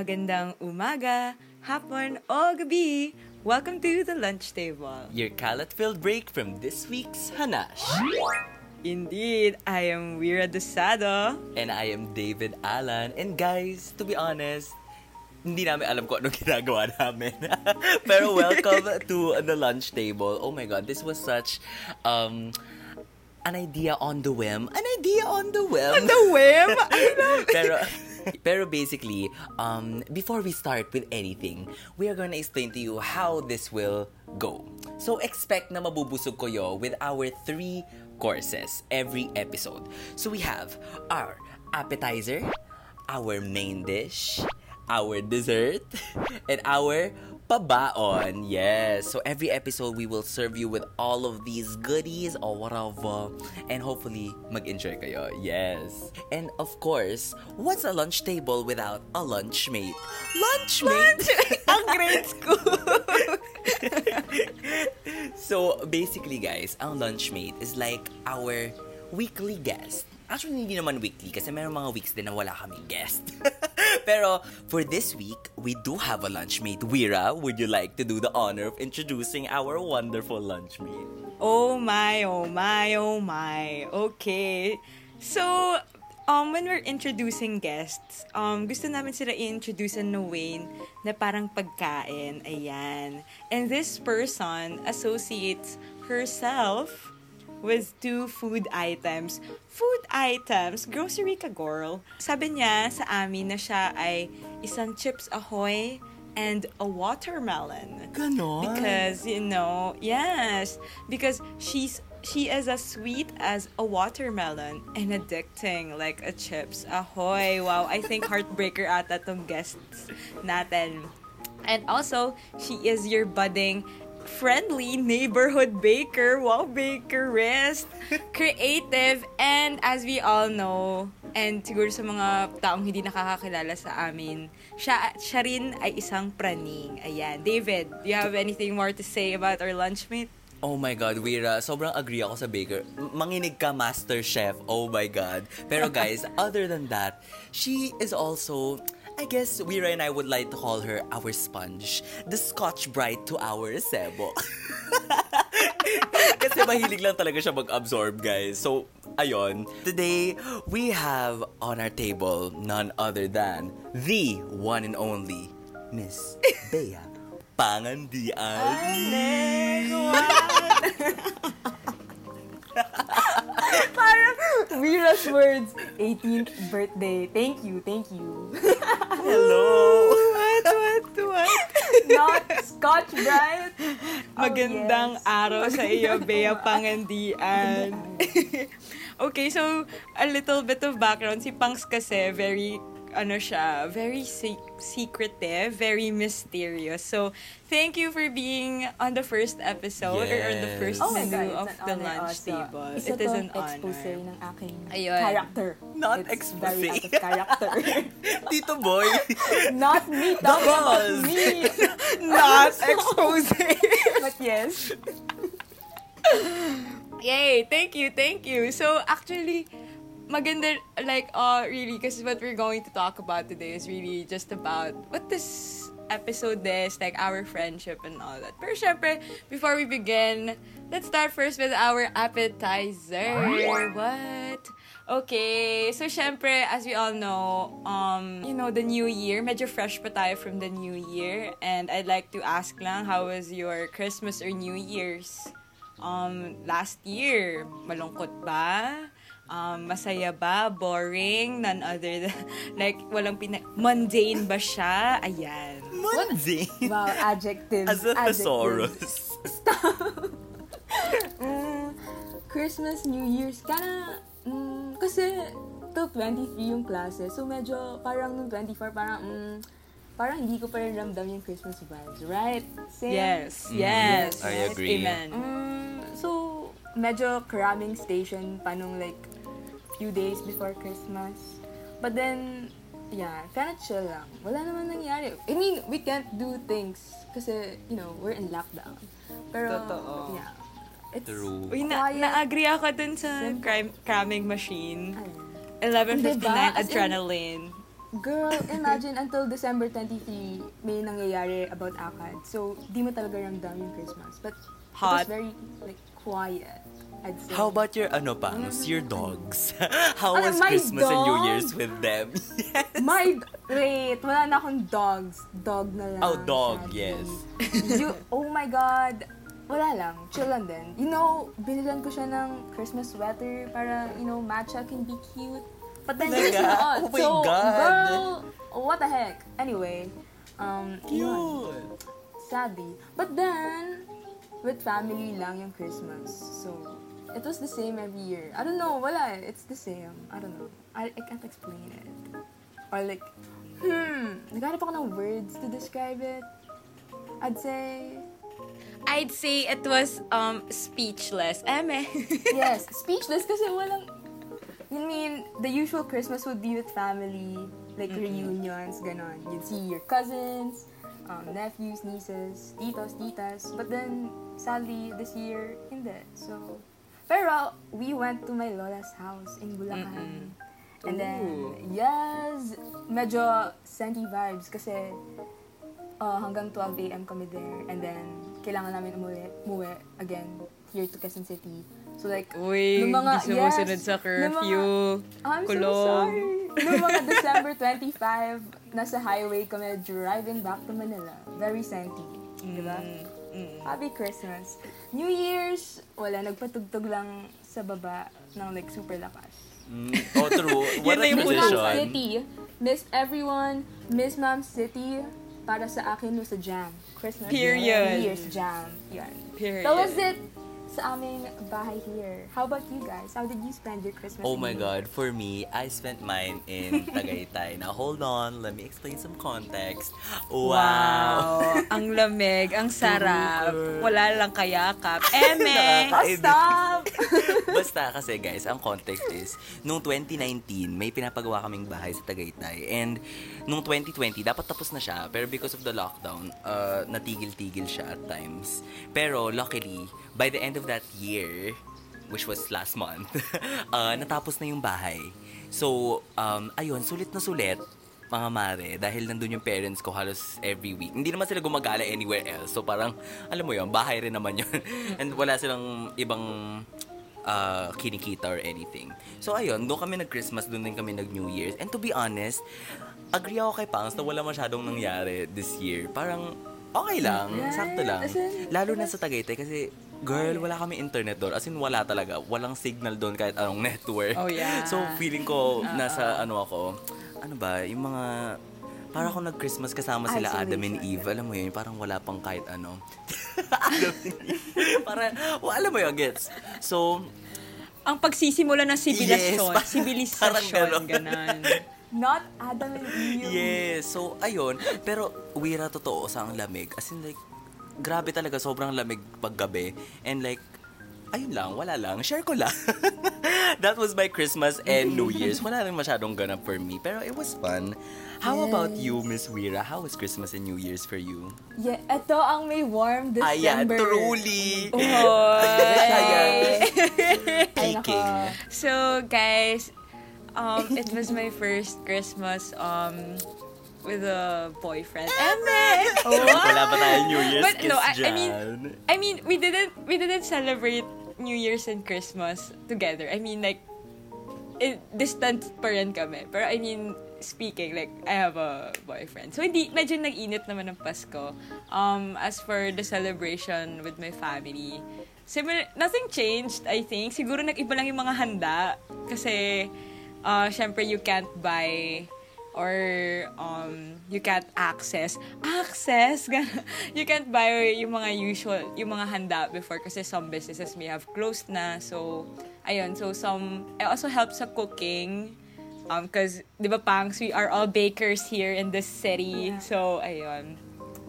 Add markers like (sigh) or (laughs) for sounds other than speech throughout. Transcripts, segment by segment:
Magandang umaga, hapon, o gabi. Welcome to the lunch table. Your kalat-filled break from this week's Hanash. Indeed, I am Wira Dosado. And I am David Alan. And guys, to be honest, hindi namin alam kung anong ginagawa namin. (laughs) Pero welcome (laughs) to the lunch table. Oh my God, this was such um, an idea on the whim. An idea on the whim. On the whim? I (laughs) love pero, pero basically, um, before we start with anything, we are gonna explain to you how this will go. So expect na mabubusog kayo with our three courses every episode. So we have our appetizer, our main dish, our dessert, and our pabaon. Yes. So every episode we will serve you with all of these goodies or whatever. And hopefully mag-enjoy kayo. Yes. And of course, what's a lunch table without a lunch mate? Lunch! (laughs) Ang grade school. (laughs) so basically guys, ang lunch mate is like our weekly guest. Actually, hindi naman weekly kasi meron mga weeks din na wala kaming guest. (laughs) Pero for this week, we do have a lunchmate. Wira, would you like to do the honor of introducing our wonderful lunchmate? oh my, oh my, oh my. Okay. So, um, when we're introducing guests, um, gusto namin sila i-introduce na Wayne na parang pagkain. Ayan. And this person associates herself with two food items. Food items, grocery ka girl. Sabi niya sa amin na siya ay isang Chips Ahoy and a watermelon. Ganon? Because, you know, yes. Because she's she is as sweet as a watermelon and addicting like a chips. Ahoy! Wow, I think heartbreaker ata tong guests natin. And also, she is your budding friendly neighborhood baker. Wow, bakerist. (laughs) Creative. And as we all know, and siguro sa mga taong hindi nakakakilala sa amin, siya, siya rin ay isang praning. Ayan. David, do you have anything more to say about our lunchmate? Oh my God, Wira, sobrang agree ako sa baker. Manginig ka, master chef. Oh my God. Pero guys, (laughs) other than that, she is also, I guess Wira and I would like to call her our sponge. The Scotch Brite to our sebo. (laughs) Kasi mahilig lang talaga siya mag-absorb, guys. So, ayon. Today, we have on our table none other than the one and only Miss Bea Pangandian. (laughs) (laughs) Parang Vera's words. 18th birthday. Thank you, thank you. (laughs) Hello! What? What? What? (laughs) Not Scotch Brite. Magandang yes. araw sa iyo, Bea Pangandian. okay, so a little bit of background. Si Pangs kasi very ano siya, very se- secretive, very mysterious. So, thank you for being on the first episode or on the first Yes. Oh menu God, of the lunch also. table. Isa It is to an expose honor. ng aking Ayun. character. Not It's expose. very out of character. (laughs) Tito Boy! (laughs) Not me, talking about boss. me. (laughs) Not expose. But yes. Yay! Thank you, thank you. So, actually, maganda, like, uh, really, because what we're going to talk about today is really just about what this episode is, like, our friendship and all that. Pero syempre, before we begin, let's start first with our appetizer. What? Okay, so syempre, as we all know, um, you know, the new year, medyo fresh pa tayo from the new year. And I'd like to ask lang, how was your Christmas or New Year's? um, last year, malungkot ba? Um, masaya ba? Boring? None other than, (laughs) like, walang pina... Mundane ba siya? Ayan. Monday! Wow, adjectives. As a adjectives. thesaurus. (laughs) Mm, Christmas, New Year's, kana, mm, kasi till 23 yung klase. So medyo parang nung 24, parang, mm, parang hindi ko pa rin ramdam yung Christmas vibes, right? Same? Yes. Mm, Yes. I agree. Amen. Mm, so, medyo cramming station pa nung like few days before Christmas. But then, yeah, kind of chill lang. Wala naman nangyari. I mean, we can't do things kasi, you know, we're in lockdown. Pero, Totoo. yeah. It's, True. Uy, na- Quiet. na-agree ako dun sa crime, cramming machine. Ano? 11.59 Diba? As in- adrenaline. Girl, (laughs) imagine until December 23, may nangyayari about ACAD. So, di mo talaga ramdam yung Christmas. But it Hot. was very, like, quiet. How about your ano pangs, your dogs? (laughs) How Ano, was my Christmas and New dog? Year's with them? (laughs) My, wait, wala na akong dogs. Dog na lang. Oh, dog, sadly. yes. you, (laughs) oh my God. Wala lang. Chill lang din. You know, binilan ko siya ng Christmas sweater para, you know, matcha can be cute. But then, Talaga? it's not. Oh my so, God. girl, what the heck? Anyway, um, yun. Cute. Sadly. But then, with family lang yung Christmas. So, it was the same every year. I don't know, wala eh. It's the same. I don't know. I, I can't explain it. Or like, hmm, naghanap ako ng words to describe it. I'd say, I'd say it was um speechless. Eme. (laughs) yes, speechless kasi walang, you mean, the usual Christmas would be with family, like reunions, ganon. You'd see your cousins, um, nephews, nieces, titos, titas. But then, sadly, this year, hindi. So, pero we went to my lola's house in Bulacan. And then, Ooh. yes, medyo senti vibes kasi uh, hanggang 12 a.m. kami there. And then, kailangan namin umuwi, umuwi again here to Quezon City. So like, Uy, nung mga, sumusunod yes, sa nung curfew. Mga, I'm Kulog. so sorry. Noong mga December 25, nasa highway kami driving back to Manila. Very senti. Di ba? Mm, Happy Christmas. New Year's, wala, nagpatugtog lang sa baba ng like super lakas. Mm, oh, true. (laughs) What a Yun na yung Miss. City. Miss everyone. Miss Mom City. Para sa akin was a jam. Christmas Period. New Year's jam. Yan. Period. That was it sa aming bahay here. How about you guys? How did you spend your Christmas? Oh my God, for me, I spent mine in Tagaytay. Now, hold on, let me explain some context. Wow! Wow. ang lamig, ang sarap. Wala lang kayakap. Eme! (laughs) Oh, stop! (laughs) Basta kasi guys, ang context is, nung 2019, may pinapagawa kaming bahay sa Tagaytay. And nung 2020, dapat tapos na siya. Pero because of the lockdown, uh, natigil-tigil siya at times. Pero luckily, by the end of that year, which was last month, (laughs) uh, natapos na yung bahay. So, um, ayun, sulit na sulit mga mare, dahil nandun yung parents ko halos every week. Hindi naman sila gumagala anywhere else. So parang, alam mo yun, bahay rin naman yun. (laughs) And wala silang ibang uh, kinikita or anything. So ayun, doon kami nag-Christmas, doon din kami nag-New Year's. And to be honest, agree ako kay Pangs na wala masyadong nangyari this year. Parang, okay lang, Right. sakto lang. Lalo na sa Tagaytay kasi, girl, wala kami internet doon. As in, wala talaga. Walang signal doon kahit anong (laughs) network. Oh, yeah. So, feeling ko, nasa ano ako, ano ba, yung mga, para ako nag-Christmas kasama sila Adam and Isolation. Eve. Alam mo yun, parang wala pang kahit ano. (laughs) Adam and Eve. Para, well, alam mo yun, gets. So, Ang pagsisimula ng sibilasyon. Yes, (laughs) parang- sibilisasyon. parang ganon. ganon. Not Adam and Eve. Yes. So, ayun. Pero, wira totoo sa ang lamig. As in, like, grabe talaga. Sobrang lamig paggabi. And like, ayun lang, wala lang. Share ko lang. (laughs) That was my Christmas and New Year's. Wala rin masyadong ganap for me. Pero it was fun. How about you, Miss Wira? How was Christmas and New Year's for you? Yeah, ito ang may warm Ayan, December. truly. Hoy! (laughs) (laughs) Ay, nako. Peaking. So, guys, um, it was my first Christmas um, with a boyfriend. Eme! (laughs) Wala ba tayo New Year's But kiss no, I, I mean, I mean, we didn't, we didn't celebrate New Year's and Christmas together. I mean, like, it, distant pa rin kami. Pero I mean, speaking, like, I have a boyfriend. So, hindi, medyo nag-init naman ng Pasko. Um, as for the celebration with my family, similar, nothing changed, I think. Siguro nag-iba lang yung mga handa. Kasi, uh, syempre, you can't buy or um you can't access access (laughs) you can't buy yung mga usual yung mga handa before kasi some businesses may have closed na. So ayun so some it also helps sa cooking um cuz 'di ba pangs we are all bakers here in this city. So ayun.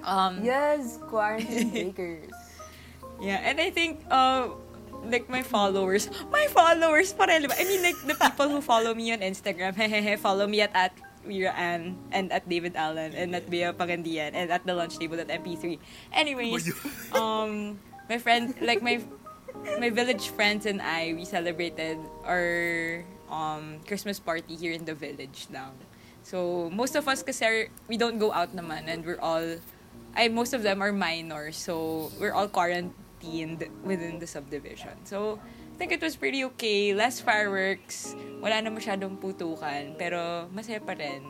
Um Yes, quarantine (laughs) bakers. Yeah, and I think, uh, like my followers, my followers, parang, I mean, like the people who follow me on Instagram, (laughs) hehehe, follow me at at Wira Ann and at David Allen and at Bea Pagandian and at the lunch table at MP3. Anyways, (laughs) um, my friend, like my my village friends and I, we celebrated our um Christmas party here in the village now. So, most of us kasi, we don't go out naman and we're all, I, most of them are minors. So, we're all quarantined within the subdivision. So, think it was pretty okay. Less fireworks. Wala na masyadong putukan. Pero, masaya pa rin.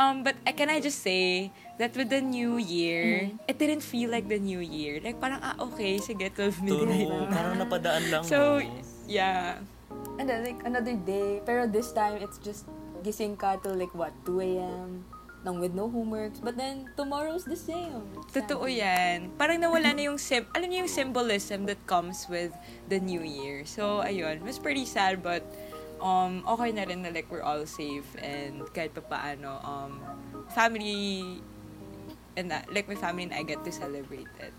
Um, but uh, can I just say that with the new year, it didn't feel like the new year. Like, parang, ah, okay, sige, 12 midnight. Turo, parang napadaan lang. So, no? yeah. And then, like, another day. Pero this time, it's just gising ka till like, what, 2 a.m. Nang with no homeworks. But then, tomorrow's the same. Totoo yan. Parang nawala na yung sim alam niyo yung symbolism that comes with the new year. So, ayun. It was pretty sad but um, okay na rin na like we're all safe and kahit pa paano, um, family and that, like my family and I get to celebrate it.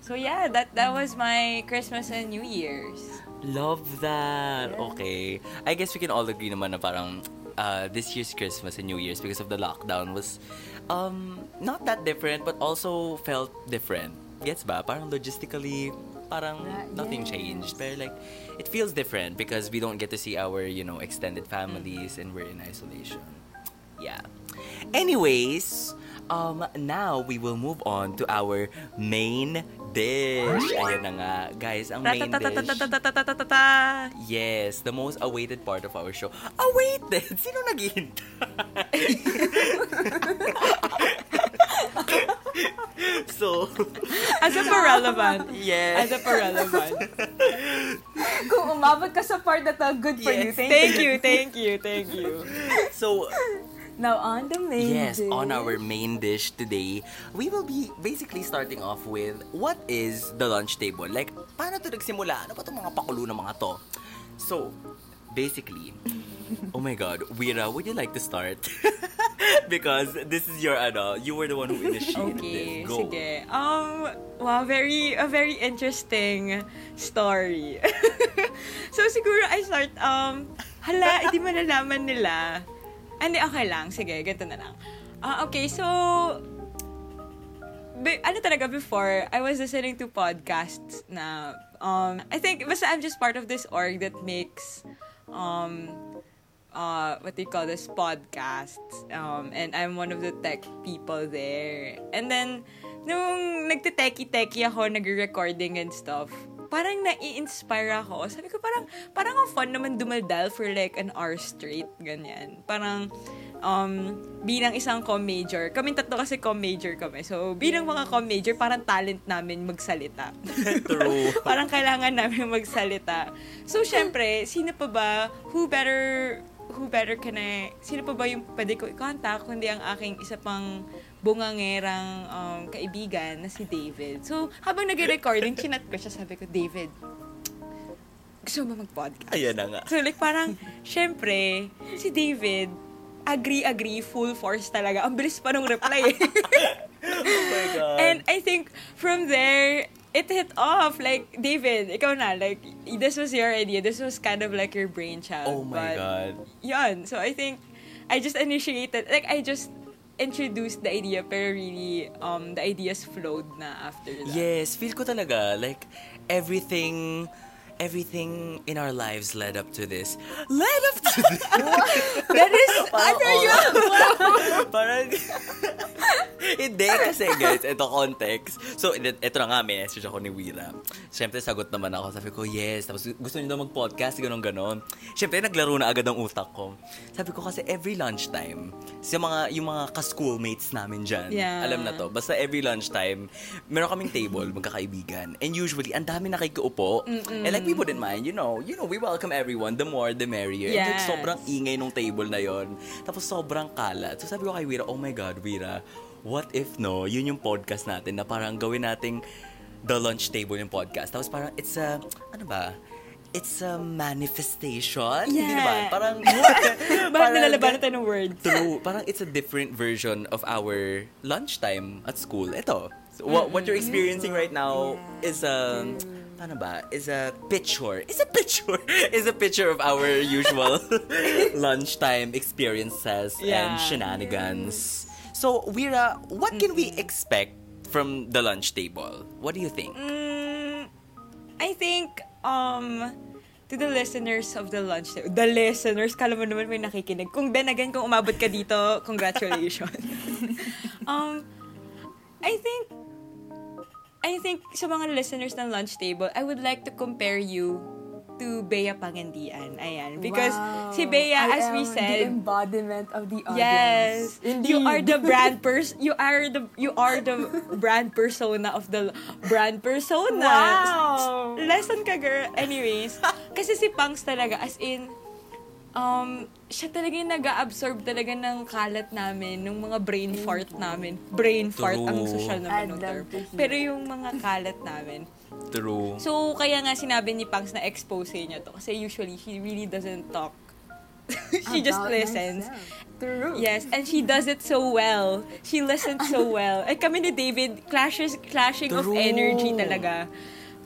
So yeah, that that was my Christmas and New Year's. Love that. Okay. I guess we can all agree naman na parang uh, this year's Christmas and New Year's because of the lockdown was um, not that different but also felt different. Gets ba? Parang logistically, parang Ah, nothing yes. changed. But like, it feels different because we don't get to see our, you know, extended families and we're in isolation. Yeah. Anyways, Um, now we will move on to our main dish. Ayan na nga. Guys, ang main dish. Yes, the most awaited part of our show. Awaited? (laughs) Sino naghihintay? (laughs) so, As a relevant. yes. As a relevant. Kung umabot ka sa part na to, good for you. Yes. Thank you. Thank you, thank you, thank you. So, Now, on the main yes, dish. on our main dish today, we will be basically starting off with what is the lunch table? Like, paano to nagsimula? Ano ba itong mga pakulo ng mga to? So, basically, (laughs) oh my god, Wira, would you like to start? (laughs) because this is your, ano, you were the one who initiated Okay, this. Go. sige. Um, wow, very, a very interesting story. (laughs) so, siguro I start, um, hala, hindi malalaman nila. Hindi, okay lang. Sige, ganito na lang. Ah, okay, so, be, ano talaga before, I was listening to podcasts na, um, I think, basta I'm just part of this org that makes, um, uh, what do you call this, podcasts. Um, and I'm one of the tech people there. And then, nung nagte-techie-techie ako, nag-recording and stuff, parang nai-inspire ako. Sabi ko, parang, parang ang fun naman dumaldal for like an hour straight, ganyan. Parang, um, bilang isang com-major, kaming tatlo kasi com-major kami. So, bilang mga com-major, parang talent namin magsalita. (laughs) True. (laughs) parang kailangan namin magsalita. So, syempre, sino pa ba, who better, who better can I, sino pa ba yung pwede ko i-contact, kundi ang aking isa pang bungangerang um, kaibigan na si David. So, habang nag-recording, chinat ko siya, sabi ko, David, gusto mo mag-podcast? Ayan na nga. So, like, parang, syempre, si David, agree-agree, full force talaga. Ang bilis pa nung reply. (laughs) Oh my God. And I think from there, it hit off. Like, David, ikaw na. Like, this was your idea. This was kind of like your brainchild. oh my But, God. Yun. So, I think, I just initiated, like, I just introduced the idea, pero really, um, the ideas flowed na after that. Yes, feel ko talaga, like, everything, everything in our lives led up to this. Led up to this! (laughs) That is, ano (laughs) yun? Parang, (laughs) hindi kasi guys, ito context. So, ito, na nga, may message ako ni Wira. Siyempre, sagot naman ako. Sabi ko, yes. Tapos, gusto niyo daw mag-podcast, ganon ganon. Siyempre, naglaro na agad ang utak ko. Sabi ko kasi, every lunchtime, sa mga, yung mga ka-schoolmates namin dyan, Yeah. alam na to, basta every lunchtime, meron kaming table, magkakaibigan. And usually, ang dami nakikiupo. And like, we wouldn't mind, you know, you know, we welcome everyone. The more, the merrier. And like, Yes. sobrang ingay nung table na yon. Tapos sobrang kalat. So sabi ko kay Wira, oh my God, Wira, what if no, yun yung podcast natin na parang gawin nating the lunch table yung podcast. Tapos parang it's a, ano ba? It's a manifestation? Hindi Yeah. naman. Parang, (laughs) Bakit nilalabanan tayo ng words? True. Parang it's a different version of our lunchtime at school. Ito. So, what, what you're experiencing right now is a, ano ba? Is a picture. Is a picture. (laughs) Is a picture of our usual (laughs) lunchtime experiences and Yeah. shenanigans. So, Wira, what can we expect from the lunch table? What do you think? Mm, I think, um, to the listeners of the lunch table. The listeners, kala mo naman may nakikinig. Kung then again, kung umabot ka dito, congratulations. (laughs) um, I think, I think sa mga listeners ng lunch table, I would like to compare you to Bea Pangandian. Ayan. Because Wow. si Bea, I as we said, the embodiment of the Yes. audience. You Indeed. are the (laughs) brand pers you are the you are the brand persona of the brand persona. Wow. Lesson ka girl. Anyways, kasi si Punks talaga as in um siya talaga yung nag-absorb talaga ng kalat namin, ng mga brain fart namin. Brain fart ang social ng love term. Pero yung mga kalat namin, True. So, kaya nga sinabi ni Punks na expose niya to. Kasi usually, he really doesn't talk. (laughs) she just About listens. myself. True. Yes, and she does it so well. She listens so well. Ay, kami ni David, clashes, clashing of True. energy talaga.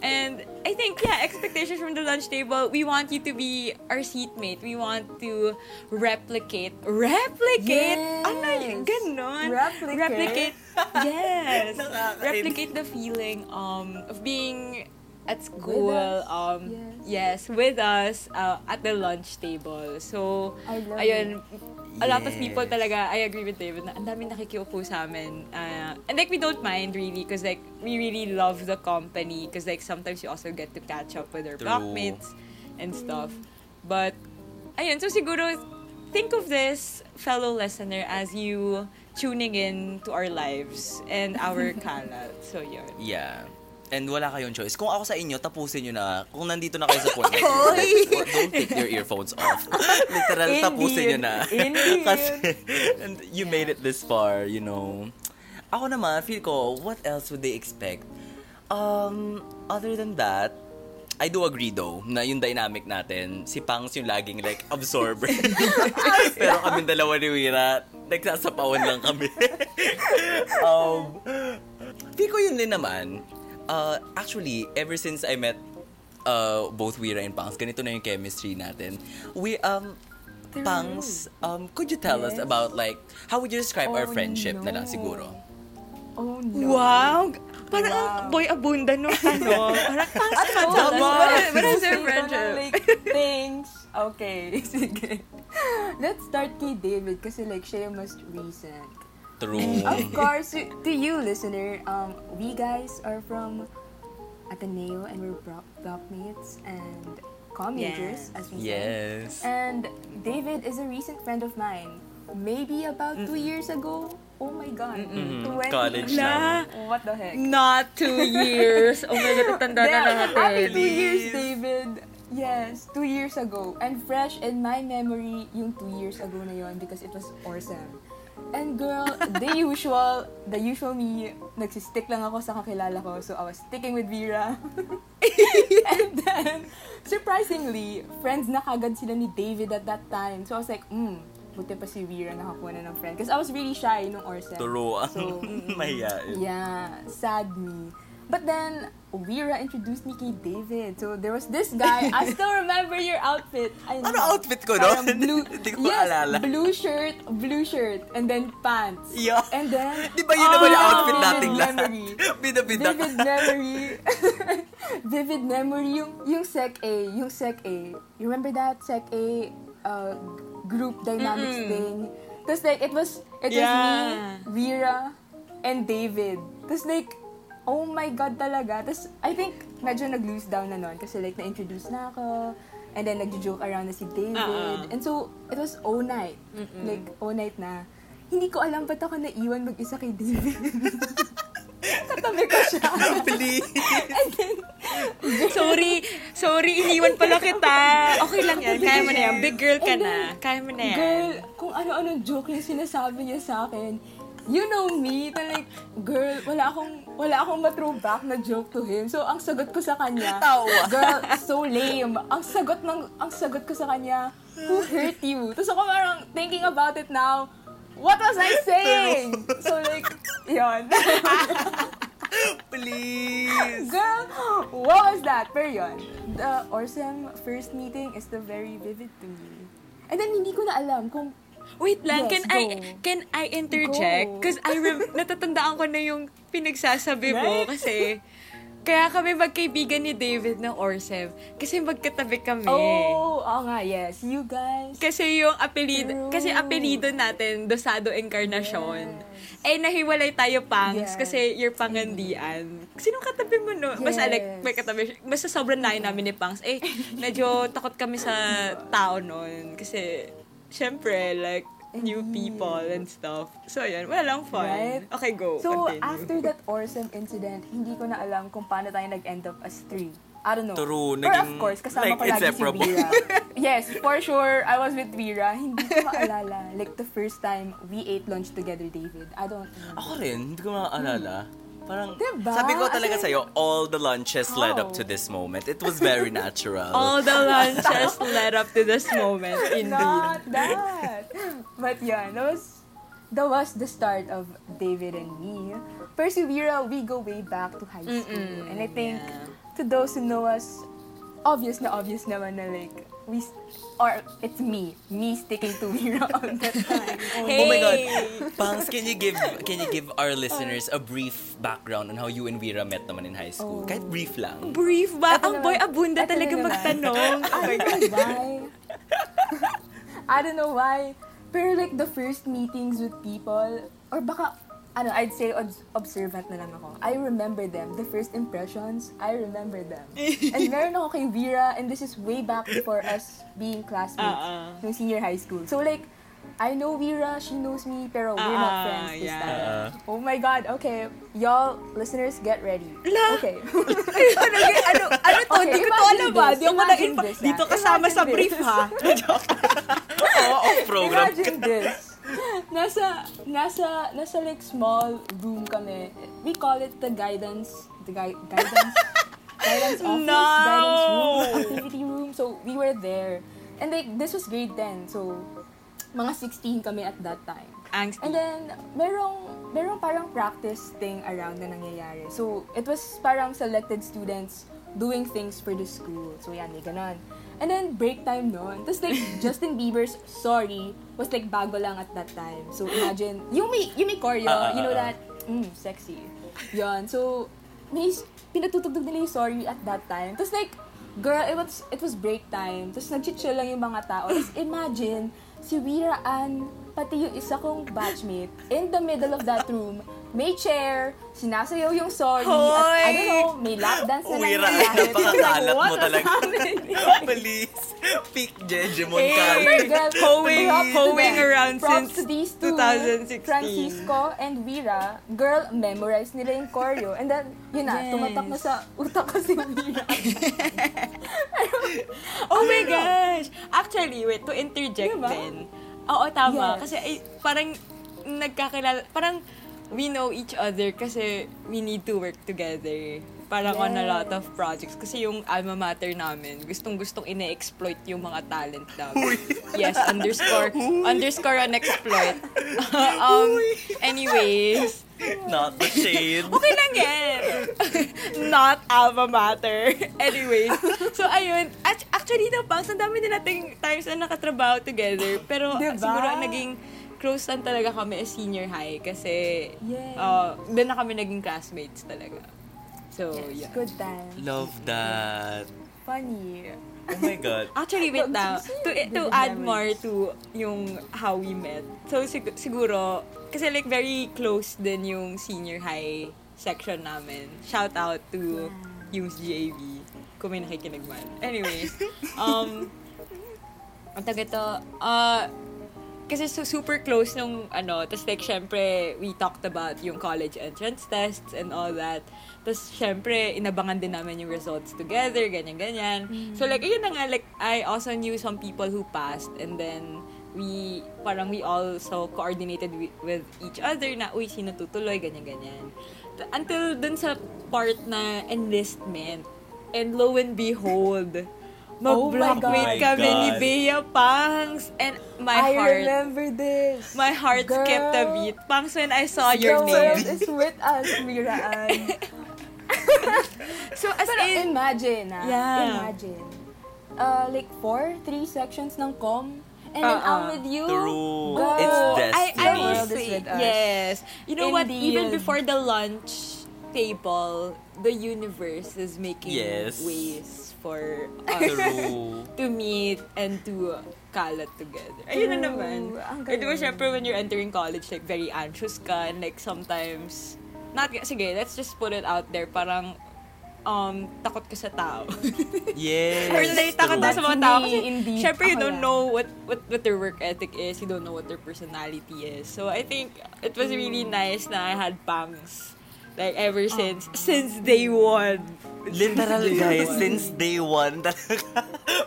And I think, yeah, expectations from the lunch table, we want you to be our seatmate. We want to replicate. Replicate? Yes. Ano yun? Ganon. Replicate. Replicate. (laughs) Yes. Replicate the feeling um, of being at school. Um, Yes. yes. with us uh, at the lunch table. So, I love ayun, a lot of people talaga, I agree with David, na ang dami nakikiupo sa amin. Uh, and like, we don't mind really, because like, we really love the company, because like, sometimes you also get to catch up with our True. blockmates and stuff. But, ayun, so siguro, think of this, fellow listener, as you tuning in to our lives and our (laughs) kalat. So, yun. Yeah. And wala kayong choice. Kung ako sa inyo, tapusin nyo na. Kung nandito na kayo sa point (laughs) na don't take your earphones off. (laughs) Literal, tapusin nyo na. Indeed. (laughs) Kasi, and you made it this far, you know. Ako naman, feel ko, what else would they expect? Um, other than that, I do agree though, na yung dynamic natin, si Pangs yung laging like absorber. Pero kami dalawa ni Wira, nagsasapawan lang kami. um, feel ko yun din naman. Uh, actually, ever since I met uh, both Wira and Pangs, ganito na yung chemistry natin. We, um, Pangs, um, could you tell us Yes. about like, how would you describe our Oh, friendship na lang no. siguro? Oh no. Wow! Parang Wow. ang boy abunda nung (laughs) ano. Parang pang Ano us, ba? what is, na, friendship? Like, things. Okay, (laughs) sige. Let's start kay David kasi like siya yung most recent. True. (laughs) Of course, to you listener, um, we guys are from Ateneo and we're bro- blockmates and co-majors, Yes. as we said. Yes. And David is a recent friend of mine. Maybe about two years ago. Oh my God. Mm-mm. 20. College Na. What the heck? Not two (laughs) years. Oh my God, tanda na Damn, natin. happy two years, David. Yes, two years ago. And fresh in my memory yung two years ago na yon because it was awesome. And girl, the (laughs) usual, the usual me, nagsistick lang ako sa kakilala ko. So I was sticking with Vera. (laughs) and then, surprisingly, friends na kagad sila ni David at that time. So I was like, hmm, buti pa si Vera nakakuha na ng friend. Because I was really shy nung Orsen. True. So, (laughs) Mahiyain. Yeah, sad me. But then, Vera introduced me kay David. So, there was this guy. I (laughs) still remember your outfit. I Ano outfit ko doon? Blue, (laughs) Hindi ko yes, maalala. blue shirt, blue shirt, and then pants. Yeah. And then, Di ba yun naman yung Oh, outfit nating lahat? memory. (laughs) Bida-bida. Vivid memory. Vivid memory yung yung Sec A, yung Sec A. You remember that Sec A uh, group dynamics thing? Tapos like it was it was Yeah. me, Vera, and David. Tapos like oh my god talaga. Tapos I think medyo nag-lose down na nun kasi like na-introduce na ako. And then nagjo-joke around na si David. Uh-uh. And so it was O night. Like O night na. Hindi ko alam ba't ako naiwan mag-isa kay David. (laughs) Katabi ko siya. (laughs) Please. sorry, sorry, iniwan pala kita. Okay lang yan, kaya mo na yan. Big girl ka And na. then, Kaya mo na yan. Girl, kung ano-anong joke yung sinasabi niya sa akin, you know me, na like, girl, wala akong, wala akong ma-throwback na joke to him. So, ang sagot ko sa kanya, (laughs) Tawa. girl, so lame. Ang sagot ng, ang sagot ko sa kanya, who hurt you? Tapos ako parang thinking about it now, what was I saying? So like, yun. (laughs) Please. Girl, what was that? Pero yun, the Orsem first meeting is the very vivid to me. And then hindi ko na alam kung Wait lang, Yes, can I go. can I interject? Because I rem- natatandaan ko na yung pinagsasabi mo Right? kasi Kaya kami magkaibigan ni David ng Orsev. Kasi magkatabi kami. Oh, oo nga, yes. You guys. Kasi yung apelido, True. kasi apelido natin, Dosado Encarnacion. Eh, nahiwalay tayo, Pangs, Yes. kasi your pangandian. Sinong katabi mo, no? Basta, Yes. like, may katabi. Basta sobrang layo namin ni Pangs. Eh, medyo takot kami sa tao noon. Kasi, syempre, like, new people and stuff. So, yun. Wala lang fun. Right? Okay, go. So, Continue. after that awesome incident, hindi ko na alam kung paano tayo nag-end up as three. I don't know. True, But naging, of course, kasama like, ko lagi inseparable. si Vira. (laughs) yes, for sure, I was with Vira. Hindi ko maalala. Like, the first time we ate lunch together, David. I don't know. Ako rin, hindi ko maalala. Parang, Diba? sabi ko talaga sa'yo, all the lunches led up How? to this moment. It was very natural. (laughs) All the lunches led up to this moment, (laughs) indeed. Not that. But yeah, that was that was the start of David and me. Persevera, we go way back to high school. Mm-mm, and I think yeah. to those who know us, obvious na obvious naman na like, we, or it's me, me sticking to (laughs) Vera all the time. Oh my God. Pangs, can you give can you give our listeners a brief background on how you and Vera met naman in high school? Oh. Kahit brief lang. Brief ba? Ito Ang boy naman. abunda Ito talaga na naman. magtanong. I don't know (laughs) why. I don't know why. Pero like the first meetings with people, or baka, ano, I'd say obs- observant na lang ako. I remember them. The first impressions, I remember them. (laughs) and meron ako kay Vera, and this is way back before us being classmates Ah, ah. nung senior high school. So like, I know Vera, she knows me, pero we're Ah, not friends this yeah. time. Ah. Oh my God, okay. Y'all, listeners, get ready. La! Okay. (laughs) ano, ano, ano to? Okay, Di ko to alam ba? this, Di ako na this, Dito ah. kasama sa brief, this. ha? (laughs) Oo, off-program. Imagine this. Nasa, nasa, nasa like small room kami. We call it the guidance, the gui- guidance, (laughs) guidance office, No! guidance room, (laughs) activity room. So, we were there. And like, this was grade 10. So, mga 16 kami at that time. Angsty. And then, merong, merong parang practice thing around na nangyayari. So, it was parang selected students doing things for the school. So, yan, may ganon. And then, break time noon. Tapos, like, (laughs) Justin Bieber's Sorry was, like, bago lang at that time. So, imagine, yung may, yung may choreo, Ah, ah, you know ah, that, mm, sexy. Yon. So, may pinatutugtog nila yung Sorry at that time. Tapos, like, girl, it was, it was break time. Tapos, nag-chill lang yung mga tao. Tapos, imagine, si Wira Ann, pati yung isa kong batchmate, in the middle of that room, may chair, sinasayaw yung sorry, at I don't know, may lap dance na Wira, nangyayari. napakakalat (laughs) What mo talaga. (laughs) Please. Peak Jejemon Hey, ka. But girl, Hoeing- hoeing around Props since to these two, 2016. Francisco and Wira, girl, memorize nila yung choreo. And then, yun na, Yes. tumatak na sa utak ko si Wira. (laughs) Oh my gosh! Actually, wait, to interject Diba? din. Oo, tama. Yes. Kasi ay, parang nagkakilala, parang we know each other kasi we need to work together. Parang on a lot of projects. Kasi yung alma mater namin, gustong-gustong ine-exploit yung mga talent namin. Yes, underscore, underscore on exploit. (laughs) um, anyways, Not the shade. Okay lang yan. (laughs) Not alma mater. Anyways, so ayun. Act- Actually, na pangs, ang dami din nating times na nakatrabaho together. Pero Diba? siguro ang naging close lang talaga kami is senior high. Kasi Yes. uh, doon na kami naging classmates talaga. So, yeah. Good time. Love that. Funny. Oh my God. (laughs) Actually, wait na. To, to add more to yung how we met. So, sig- siguro, kasi like very close din yung senior high section namin. Shout out to yung GAV kung may nakikinig man. Anyways, (laughs) um, ang taga to, uh, kasi su- super close nung ano, tapos like syempre we talked about yung college entrance tests and all that. Tapos syempre inabangan din namin yung results together, ganyan-ganyan. So like ayun na nga, like I also knew some people who passed and then we, parang we also coordinated wi- with each other na, uy, sino tutuloy, ganyan-ganyan. T- Until dun sa part na enlistment. And lo and behold, Oh my mag-blockmate God. kami ni God. Bea Pangs. And my I heart, remember this. my heart Girl. skipped a beat. Pangs, when I saw your the world name. is with us, Miraan. (laughs) So, as Pero in, imagine, ah. Yeah. Imagine. Uh, like, four, three sections ng com. And then Uh-uh. I'm with you. True. Girl. It's I, I destiny. will say, yes. You know what, even Indeed. before the lunch, table, the universe is making Yes. ways for us True. (laughs) to meet and to kalat together. Ayun na naman. Eh, di ba, syempre, when you're entering college, like, very anxious ka, and like, sometimes, not, sige, let's just put it out there, parang, um, takot ka sa tao. (laughs) Yes. Or like, takot ka sa mga tao. Kasi, Hindi, indeed. syempre, you don't know what, what, what their work ethic is. You don't know what their personality is. So, I think, it was really nice na I had pangs. Like, ever since, since day one. Literal Since day guys, one. since day one talaga.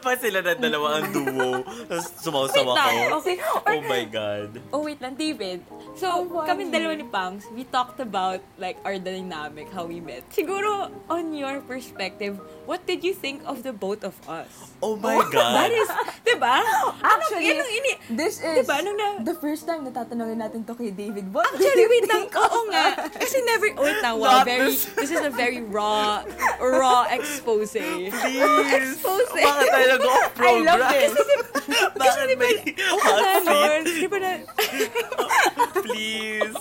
Pa sila na dalawa ang duo. Tapos sumaw-sawa Wait lang, ko. okay. Oh my God. Oh, wait lang, David. So, funny. kami dalawa ni Pangs, we talked about, like, our dynamic, how we met. Siguro, on your perspective, what did you think of the both of us? Oh my (laughs) That God. is, di ba? Actually, Anong, anong ini... This is Diba, nung na- the first time na tatanungin natin to kay David. What did Actually, you wait lang. Oo nga. Kasi never, wait lang, wow, very, this- this is a very raw, raw expose. Please. Expose. Bakit tayo nag-off I love program? this. (laughs) Bakit may hot Ano, seat? di ba na, (laughs) Please.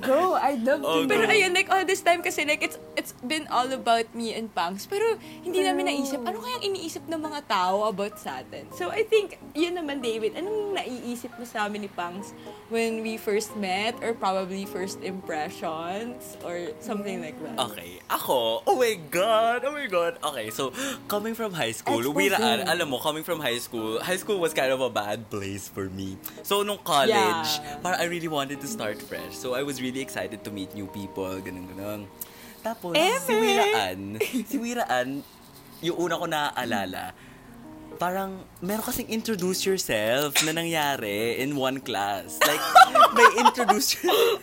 Go, I'd love Oh. Pero ayun, like all this time kasi like it's it's been all about me and Pangs. Pero hindi namin naisip, ano kayang iniisip ng mga tao about sa atin? So I think, yun naman David, anong naiisip mo sa amin ni Pangs when we first met or probably first impressions or something like that? Okay, ako, oh my God, oh my God. Okay, so, coming from high school. Wiraan, alam mo, coming from high school, high school was kind of a bad place for me. So, nung college, Yeah. parang I really wanted to start fresh. So, I was really excited to meet new people, ganun, ganun. Tapos, si Eme! Wiraan, si Wiraan, yung una ko naaalala, parang meron kasing introduce yourself na nangyari in one class. Like, may introduce (laughs) yourself.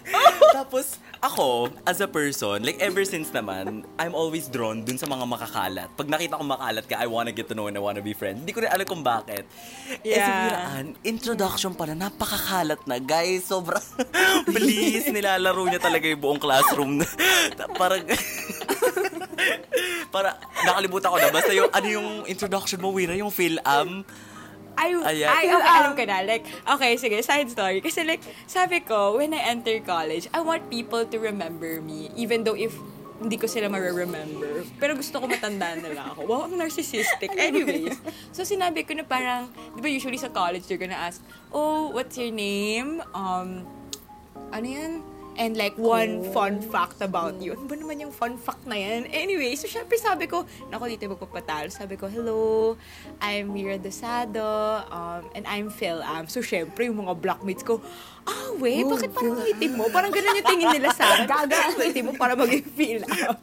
Tapos, ako, as a person, like ever since naman, I'm always drawn dun sa mga makakalat. Pag nakita ko makalat ka, I wanna get to know and I wanna be friends. Hindi ko rin alam kung bakit. Eh, Yeah. Viraan, introduction pa na, napakakalat na. Guys, sobra, (laughs) please, nilalaro niya talaga yung buong classroom. (laughs) parang, (laughs) para, nakalimutan ko na. Basta yung, ano yung introduction mo, Wira, yung Phil-Am. Ay, Ayan. ay, okay, alam ko na. Like, okay, sige, side story. Kasi like, sabi ko, when I enter college, I want people to remember me, even though if hindi ko sila ma-remember. Pero gusto ko matandaan nila ako. Wow, ang narcissistic. (laughs) Anyways, so sinabi ko na parang, di ba usually sa college, they're gonna ask, oh, what's your name? Um, ano yan? And like, one fun fact about you. Ano ba naman yung fun fact na yan? Anyway, so syempre sabi ko, naku, dito magpapatalo. Sabi ko, hello, I'm Mira Dosado, um, and I'm Phil Am. So syempre, yung mga blockmates ko, ah, wait, bakit parang itim mo? Parang ganun yung tingin nila sa akin. Gaga, itim mo para maging (laughs) Phil Am.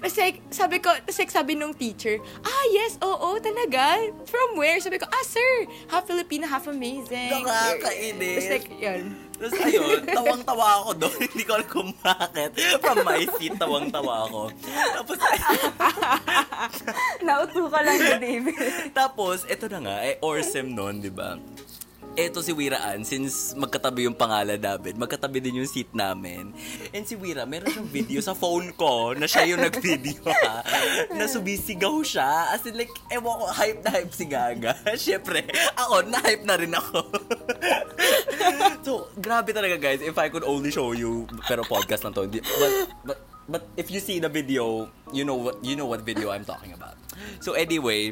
Tapos like, sabi ko, tapos like, sabi nung teacher, ah, yes, oo, talaga. From where? Sabi ko, ah, sir, half Filipina, half amazing. Nakakainis. Tapos like, yun. Tapos ayun, tawang-tawa ako doon. (laughs) Hindi ko alam kung bakit. From my seat, tawang-tawa ako. Tapos, (laughs) Nauto ka lang na David. tapos, eto na nga, eh, Orsem noon, di ba? Eto si Wiraan, since magkatabi yung pangalan namin, magkatabi din yung seat namin. And si Wira, meron siyang video sa phone ko na siya yung nag-video ha, na sumisigaw siya. As in like, ewan ko, hype na hype si Gaga. (laughs) Siyempre, ako, na-hype na rin ako. (laughs) so, grabe talaga guys, if I could only show you, pero podcast lang to. But, but, but if you see the video, you know what you know what video I'm talking about. So anyway,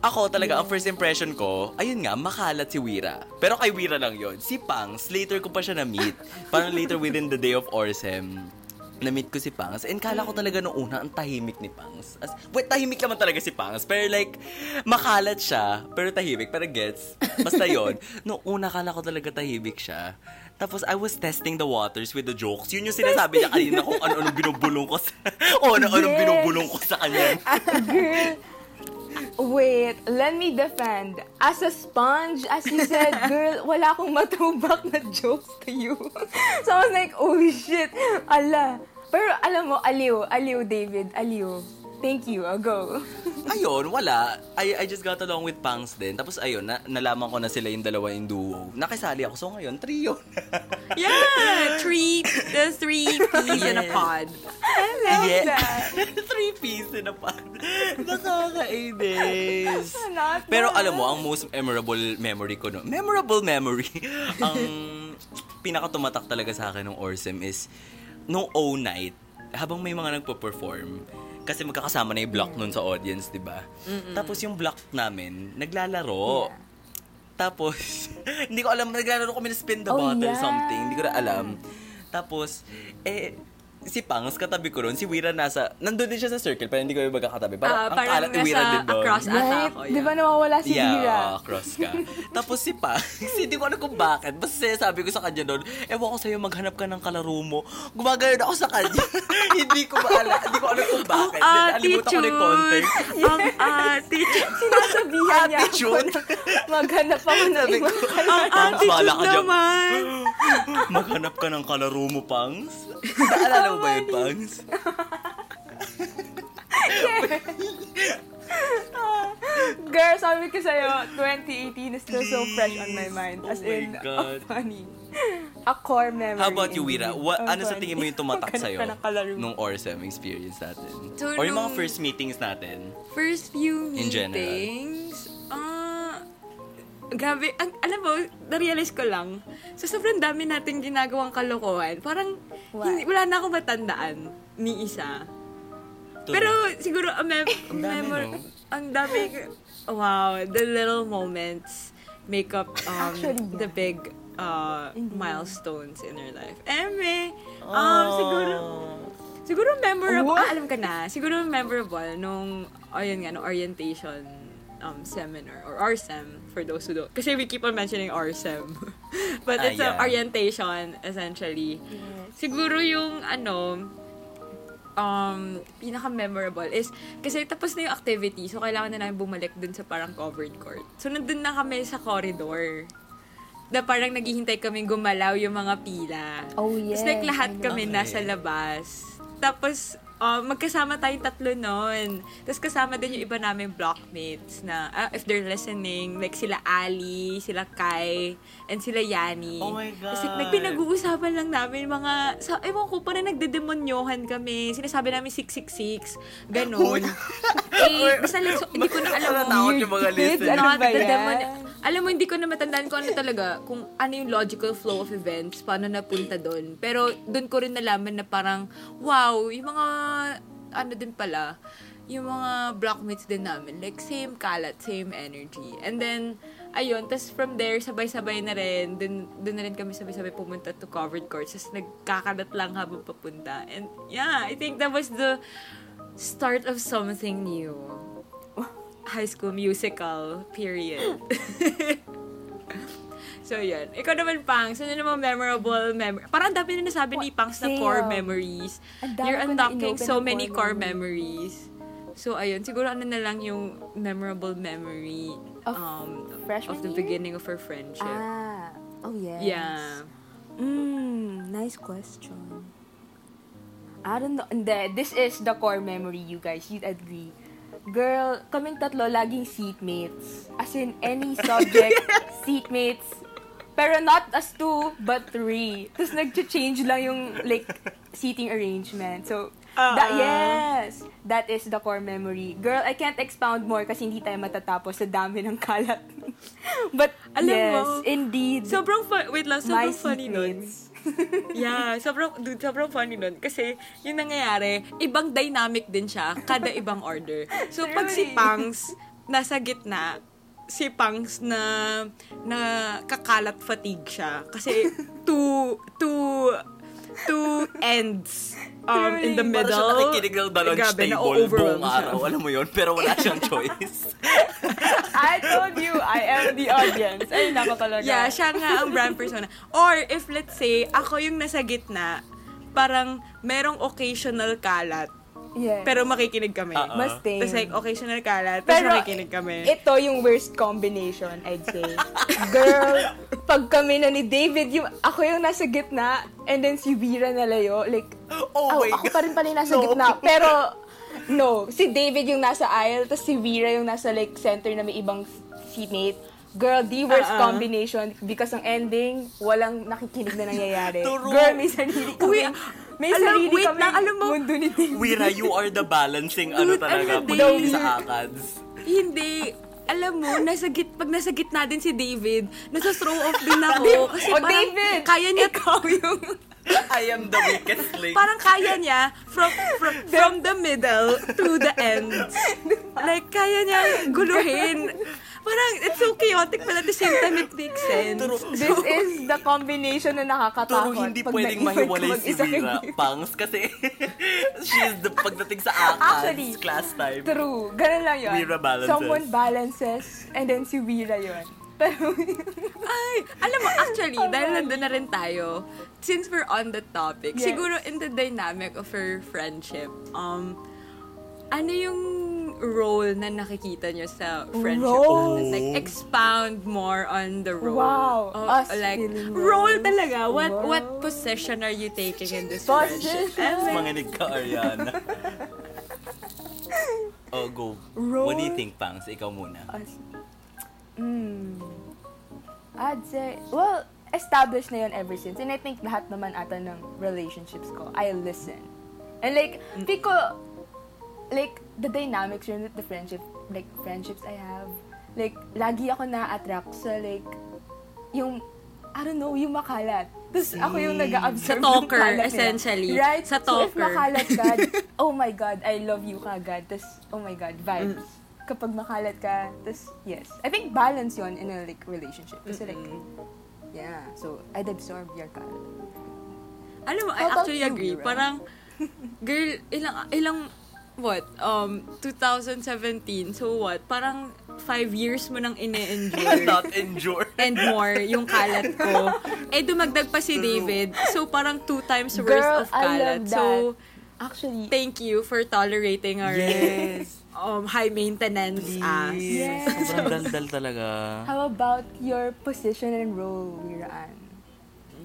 ako talaga, ang first impression ko, ayun nga, makalat si Wira. Pero kay Wira lang yon Si Pangs, later ko pa siya na-meet. Parang later within the day of Orsem, na-meet ko si Pangs. And kala ko talaga nung una, ang tahimik ni Pangs. As, wait, tahimik naman talaga si Pangs. Pero like, makalat siya, pero tahimik. Pero gets, basta yon (laughs) Nung una, kala ko talaga tahimik siya. Tapos, I was testing the waters with the jokes. Yun yung sinasabi niya kanina kung ano-ano binubulong ko sa... (laughs) o ano-ano Yes. binubulong ko sa kanya. Girl, wait, let me defend. As a sponge, as you said, (laughs) girl, wala akong matubak na jokes to you. (laughs) so I was like, oh shit, ala. Pero alam mo, aliw, aliw, David, aliw. Thank you, I'll go. (laughs) ayun, wala. I, I just got along with Pangs din. Tapos ayun, na, nalaman ko na sila yung dalawa yung duo. Nakisali ako. So ngayon, trio. (laughs) Yeah, three, the three peas in a pod. yeah. (laughs) Three piece in a pan. Nakakainis. Pero alam mo, ang most memorable memory ko no. Memorable memory. ang pinakatumatak talaga sa akin ng Orsem is nung O night habang may mga nagpo-perform, kasi magkakasama na yung block nun sa audience, di ba? Tapos yung block namin, naglalaro. Yeah. Tapos, (laughs) hindi ko alam, naglalaro kami na spin the Oh, bottle yeah. something. Hindi ko na alam. Tapos, eh, si Pangs, katabi ko ron, si Wira nasa, nandun din siya sa circle, pero hindi ko yung magkakatabi. Parang, Ah, ang parang kalat ni Wira din doon. across ata ako. Di ba nawawala si yeah, Vira? oo, cross ka. (laughs) Tapos si Pangs, hindi ko alam kung bakit. Basta sabi ko sa kanya doon, ewan ko sa'yo, maghanap ka ng kalaro mo. Gumagano'n ako sa kanya. (laughs) hindi ko maala, hindi ko alam kung bakit. Ah, Nalimutan ko na yung context. Ang attitude. (laughs) Sinasabihan niya ako Attitude. na maghanap ako ng Sabi ko, ibang Ang Pangs, bahala attitude ka dyan. naman. Maghanap ka ng kalaro mo, Pangs. Naalala mo ba yun, Pangs? (laughs) Girl, sabi ko sa'yo, 2018 is still so fresh on my mind. As Oh in, God. funny. A core memory. How about you, Wira? What, ano sa tingin mo yung tumatak (laughs) sa'yo nung ORSEM experience natin? So, Or yung mga first meetings natin? First few In general. Grabe, ang, alam mo, na-realize ko lang, sa sobrang dami nating ginagawang kalokohan, parang What? hindi, wala na akong matandaan ni isa. Ito. Pero siguro, a mem- Ang dami, memor- no? ang dami, wow, the little moments make up um, Actually, yeah. the big uh, Indeed. milestones in our life. Eme, um, Oh. siguro, Siguro memorable, ah, alam ka na, siguro memorable nung, ayun nga, nung orientation um, seminar, or RSEM, for those who don't, kasi we keep on mentioning RSEM. (laughs) But Ah, it's yeah. an orientation, essentially. Siguro yung, ano, um, pinaka-memorable is, kasi tapos na yung activity, so kailangan na namin bumalik dun sa parang covered court. So, nandun na kami sa corridor. Na parang naghihintay kami gumalaw yung mga pila. Oh, Tapos yes. like lahat kami Okay. nasa labas. Tapos, uh, magkasama tayong tatlo noon. Tapos kasama din yung iba naming blockmates na, ah, if they're listening, like sila Ali, sila Kai, and sila Yani. Oh my God. like, pinag-uusapan lang namin mga, sa, ewan ko, parang nagdedemonyohan kami. Sinasabi namin 666, ganun. (laughs) eh, basta like, so, hindi ko na alam Natatakot yung mga listeners. ano not ba the yan? demon. Alam mo, hindi ko na matandaan kung ano talaga, kung ano yung logical flow of events, paano napunta doon. Pero doon ko rin nalaman na parang, wow, yung mga, ano din pala, yung mga blockmates din namin, like same kalat, same energy. And then, ayun, tas from there, sabay-sabay na rin, dun, dun na rin kami sabay-sabay pumunta to covered courts, tas nagkakalat lang habang papunta. And yeah, I think that was the start of something new. High School Musical, period. (laughs) so, yun. Ikaw naman, Pangs, ano namang memorable memory? Parang ang dami na nasabi ni Pangs na Same. core memories. You're unlocking so many core memories. So, ayun. Siguro ano na lang yung memorable memory Of um, freshman of the year? beginning of our friendship. Ah. Oh, yes. Yeah. Mm, nice question. I don't know. Hindi, this is the core memory, you guys. You'd agree. Girl, kaming tatlo laging seatmates. As in, any (laughs) subject, seatmates. Pero not as two, but three. Tapos nag-change lang yung, like, seating arrangement. So, that, Uh-uh. yes, that is the core memory. Girl, I can't expound more kasi hindi tayo matatapos sa dami ng kalat. (laughs) but, Alam yes, mo, indeed. Sobrang fun, wait lang, sobrang funny nun. (laughs) yeah, sobrang, dude, sobrang funny nun. Kasi, yung nangyayari, ibang dynamic din siya, kada ibang order. So, pag si? Pangs, nasa gitna, si Pangs na, na kakalat fatigue siya. Kasi, (laughs) two, two, two ends um, in the Para middle. siya nakikinig ng the lunch Grabe, table buong siya. araw. Alam mo yun? Pero wala siyang choice. (laughs) I told you, I am the audience. Ay, nako talaga. Yeah, siya nga ang brand persona. Or if let's say, ako yung nasa gitna, parang merong occasional kalat, Yes. pero makikinig kami. Ah, ah. Mustang. Tapos like, occasional kalat, tapos Pero, makikinig kami. ito yung worst combination, I'd say. (laughs) Girl, pag kami na ni David, yung, ako yung nasa gitna, and then si Vera nalayo, like, Oh ako, ako pa rin pala yung nasa No. gitna. Pero, no, si David yung nasa aisle, tapos si Vera yung nasa like center na may ibang seatmate. Girl, the worst ah. combination because ang ending, walang nakikinig na nangyayari. True. Girl, may sarili kami. Uy, may alam- sarili wait kami lang, alam mo- mundo ni David. Wira, you are the balancing ano talaga ano sa akads. Hindi. alam mo, nasa git, pag nasa gitna din si David, nasa throw off din (laughs) ako. Kasi O, parang David! kaya niya yung... (laughs) I am the weakest link. parang kaya niya from, from, from the middle to the end. (laughs) Like, kaya niya guluhin. Parang, it's so chaotic, but at the same time, it makes sense. Turo, This is the combination na nakakatakot. Turo hindi pag pwedeng mahiwalay si Vera. (laughs) Pangs kasi (laughs) she's the pagdating sa ACADS Actually, class time. True. Ganun lang yun. Vera balances. Someone balances, and then si Vera yun. Pero, (laughs) Ay, alam mo, actually, dahil nandun na rin tayo, since we're on the topic, Yes. siguro in the dynamic of her friendship, um, ano yung role na nakikita nyo sa friendship Role? natin? Like, expound more on the role. Wow. Oh, Us like, feeling role roles. talaga. What Wow. what position are you taking in this Position. friendship? And, like, Manginig ka, Ariana. (laughs) oh, go. Role? What do you think, Pangs? Ikaw muna. Us. Mm. I'd say, well, established na yun ever since. And I think lahat naman ata ng relationships ko, I listen. And like, feel ko, like, the dynamics yun with the friendship, like, friendships I have, like, lagi ako na-attract sa, like, yung, I don't know, yung makalat. Tapos ako yung nag-absorb Sa talker, ng kalat nila. essentially. Right? Sa So if talker. makalat ka, (laughs) oh my God, I love you kagad. Tapos, oh my God, vibes. Kapag makalat ka, tapos, yes. I think balance yon in a like relationship. Kasi like, yeah. So, I'd absorb your kalat. Alam mo, I actually you, agree. Vera? Parang, (laughs) girl, ilang, ilang, what, um, 2017, so what, parang five years mo nang ine-enjoy. (laughs) Not endure. and more yung kalat ko. (laughs) Eh, dumagdag pa si David. So, parang two times worth Girl, of I kalat. So, Actually, thank you for tolerating our Yes. um, high maintenance ass. Yes. Sobrang daldal talaga. how about your position and role, Wiraan?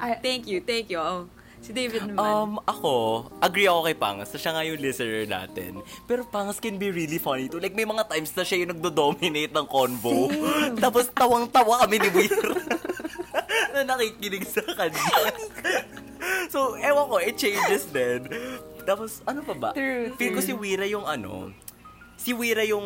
I, Thank you, thank you. Oh, si David naman. Um, ako, agree ako kay Pangas na siya nga yung listener natin. Pero Pangas can be really funny too. Like, may mga times na siya yung nagdo-dominate ng convo. (laughs) Tapos tawang-tawa kami ni Weir. (laughs) na nakikinig sa kanya. (laughs) so, ewan ko, it changes din. Tapos, ano pa ba? True, Feel ko si Wira yung ano, si Wira yung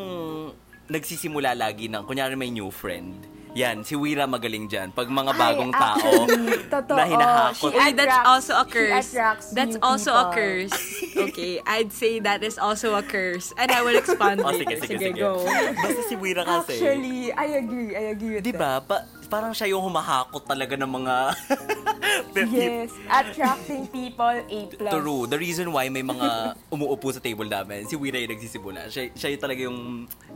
nagsisimula lagi ng, kunyari may new friend. Yan, si Wira magaling dyan. Pag mga bagong Ay, tao actually, (laughs) totoo. na hinahakot. She Uy, that's also a curse. That's also a people. curse. Okay, I'd say that is also a curse. And I will expand Oh, later. sige, sige, sige. go. Basta si Wira kasi. Actually, I agree. I agree with Di ba? Pa- parang siya yung humahakot talaga ng mga... (laughs) Yes. Attracting people, A+. True. The reason why may mga (laughs) umuupo sa table namin, si Wira yung nagsisimula. Siya, siya yung talaga yung,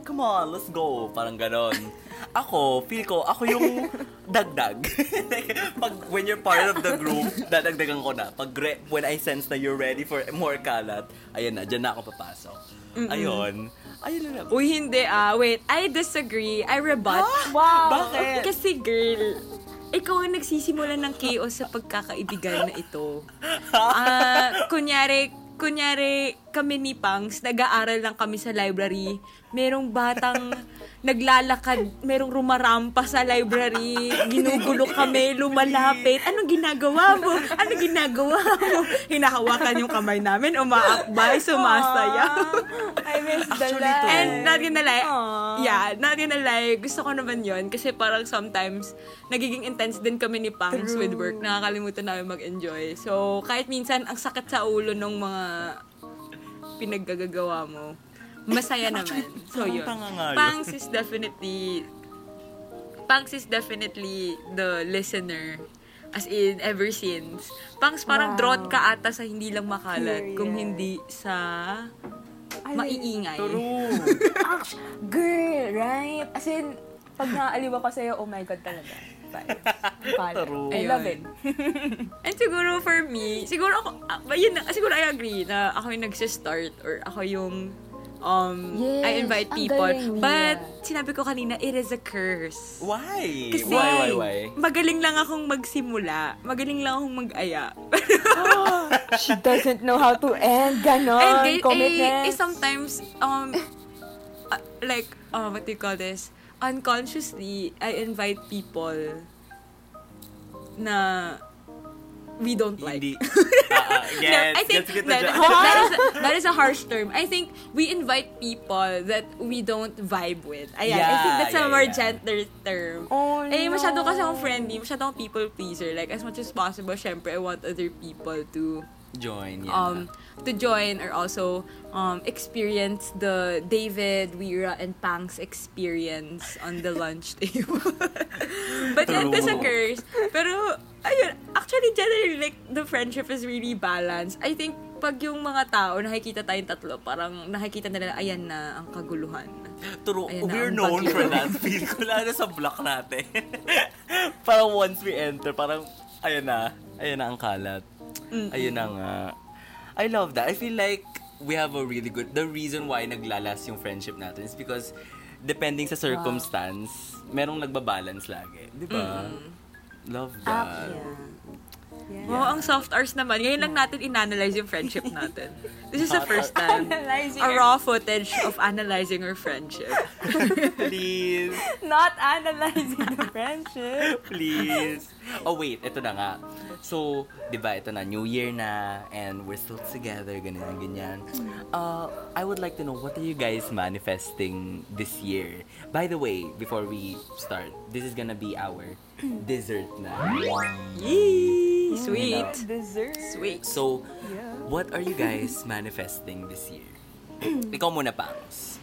come on, let's go. Parang ganon. Ako, feel ko, ako yung (laughs) dagdag. Pag, when you're part of the group, dadagdagan ko na. Pag, re- when I sense na you're ready for more kalat, ayan na, dyan na ako papasok. Ayun. Ayun na. Uy, hindi ah. Wait, I disagree. I rebut. Wow. Bakit? Kasi girl, ikaw ang nagsisimula ng chaos sa pagkakaibigan na ito. (laughs) Ah, kunyari, kunyari kami ni Pangs, nag-aaral lang kami sa library. Merong batang (laughs) naglalakad, merong rumarampa sa library, ginugulo kami, lumalapit. Anong ginagawa mo? Anong ginagawa mo? Hinahawakan yung kamay namin, umaakbay, sumasayaw. I miss the Actually, life. And not gonna lie, Aww. yeah, not gonna lie, gusto ko naman yon kasi parang sometimes nagiging intense din kami ni Pangs True. with work. Nakakalimutan namin mag-enjoy. So, kahit minsan ang sakit sa ulo ng mga pinaggagawa mo, masaya naman. So, yun. Pangs is definitely, Pangs is definitely the listener. As in, ever since. Pangs parang Wow. drought ka ata sa hindi lang makalat, kung Curious. hindi sa Ay, maiingay. True. (laughs) Girl, right? As in, pag naaliw ako sa'yo, oh my God talaga. Pala. True. I love it. And siguro for me, siguro ako, ah, yun, na- siguro I agree na ako yung nagsistart or ako yung um, Yes, I invite people. galing, But, Mia. sinabi ko kanina, it is a curse. Why? Kasi, why, why, why? magaling lang akong magsimula. Magaling lang akong mag-aya. (laughs) She doesn't know how to end. Ganon. And eh, eh, sometimes, um, uh, like, uh, what do you call this? Unconsciously, I invite people na we don't like. Hindi. (laughs) Ah, ah, No, I think that, that, is, (laughs) that is a harsh term. I think we invite people that we don't vibe with. Ayan, I think Yeah, that's a yeah, more yeah. gentler term. Oh, Eh, masyado no. kasi akong friendly, masyado akong people pleaser. Like, as much as possible, syempre, I want other people to Join, yeah. um to join or also um experience the David, Wira, and Pang's experience on the lunch (laughs) table. (laughs) but yan, this True. occurs. Pero, ayun, actually, generally, like, the friendship is really balanced. I think, pag yung mga tao, nakikita tayong tatlo, parang nakikita nila, ayan na ang kaguluhan. True, Ayun na, we're known bagyo. for that. Feel ko lalo sa block natin. (laughs) parang once we enter, parang, ayun na, ayun na ang kalat. Ayun na nga. I love that. I feel like we have a really good, the reason why naglalas yung friendship natin is because depending sa circumstance, merong nagbabalance lagi. Di ba? Love Ah, that. Yeah. Yeah. Wow, ang soft hours naman. Ngayon lang natin in-analyze yung friendship natin. This is the first time. Analyzing A our- raw footage of analyzing our friendship. (laughs) Please. Not analyzing the friendship. (laughs) Please. Oh, wait. Ito na nga. So, di ba, ito na, New Year na, and we're still together, ganyan, ganyan. Uh, I would like to know, what are you guys manifesting this year? By the way, before we start, this is gonna be our dessert na. Yee! Sweet. Dessert. Sweet. So, Yeah. what are you guys (laughs) manifesting this year? (clears throat) Ikaw muna, Pangs.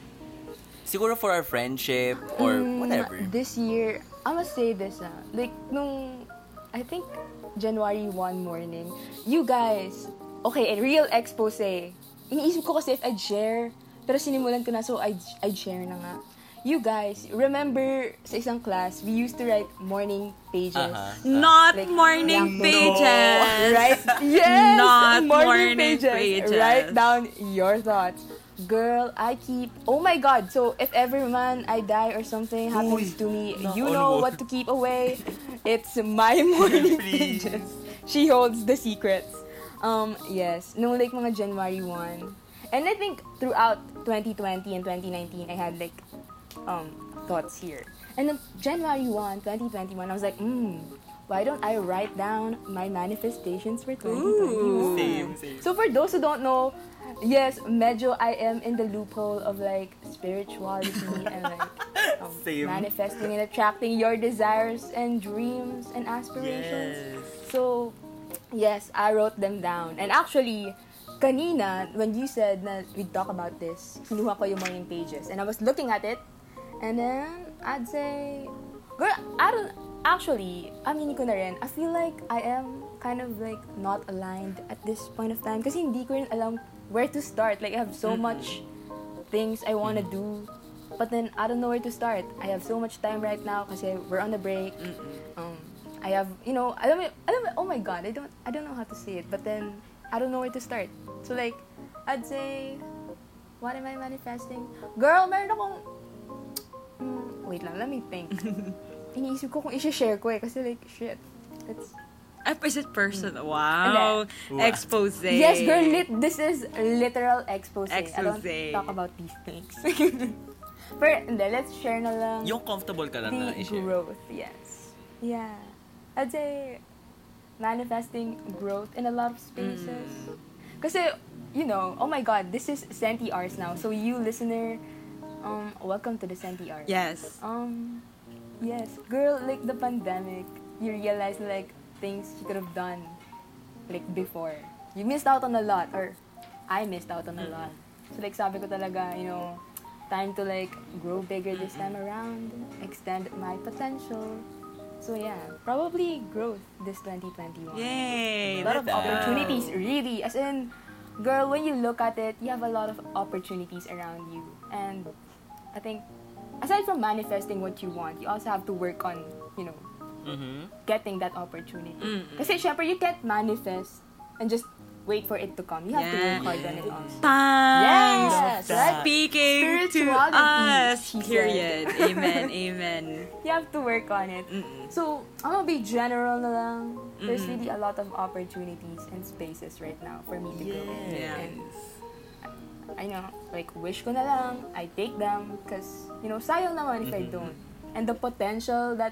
Siguro for our friendship, or whatever. Mm, This year, I must say this ah. Like, nung, I think, January 1 morning, you guys, okay, a real expose. Iniisip ko kasi if I'd share, pero sinimulan ko na, so I'd, I'd share na nga. You guys, remember sa isang class, we used to write morning pages. Aha. Not Like, morning yeah, pages. Right? Yes! Not morning pages. Write down your thoughts. Girl, I keep... Oh my God! So, if every man I die or something Uy, happens to me, knock you know wood. what to keep away. (laughs) It's my morning Please. pages. She holds the secrets. Um, yes. No, like mga January 1. And I think throughout 2020 and 2019, I had like um, thoughts here. And then January 1, 2021, I was like, hmm, why don't I write down my manifestations for 2021? Same, same. So for those who don't know, yes, medyo I am in the loophole of like spirituality and like um, (laughs) manifesting and attracting your desires and dreams and aspirations. Yes. So, yes, I wrote them down. And actually, kanina, when you said na we'd talk about this, kinuha ko yung morning pages. And I was looking at it, and then I'd say, girl, I don't, actually, aminin ko na rin, I feel like I am kind of like not aligned at this point of time. Kasi hindi ko rin alam where to start. Like, I have so much things I want to do. But then, I don't know where to start. I have so much time right now kasi we're on the break. Um, I have, you know, I don't, I don't, oh my god, I don't, I don't know how to say it. But then, I don't know where to start. So like, I'd say, what am I manifesting? Girl, meron akong, wait lang, let me think. (laughs) Iniisip ko kung i-share ko eh, kasi like, shit. It's, Opposite person. Wow. Wow. Expose. yes, girl, lit, this is literal expose. I don't Expose. talk about these things. (laughs) Pero, hindi, let's share na lang. Yung comfortable ka lang na the i-share. growth, yes. Yeah. I'd say manifesting growth in a lot of spaces. Kasi, you know, oh my god, this is Senti Arts now. So you listener, um, welcome to the Senti Arts. Yes. Um, yes, girl, like the pandemic, you realize like things you could have done like before. You missed out on a lot, or I missed out on a lot. So like sabi ko talaga, you know, time to like grow bigger this time around, extend my potential. So yeah, probably growth this 2021. Yay. A lot of opportunities, really. As in, girl, when you look at it, you have a lot of opportunities around you. And I think, aside from manifesting what you want, you also have to work on, you know, Mhm. getting that opportunity. Mm-mm. Kasi syempre, you can't manifest and just wait for it to come. You have to work hard on it also. Thanks. Yes, right? Speaking to us. she said. Period. (laughs) Amen. Amen. You have to work on it. Mm-mm. So, I'm gonna be general na lang. There's really a lot of opportunities and spaces right now for me to grow. Yeah. And I know, like, wish ko na lang, I take them, because, you know, sayang naman if I Mhm. don't. And the potential that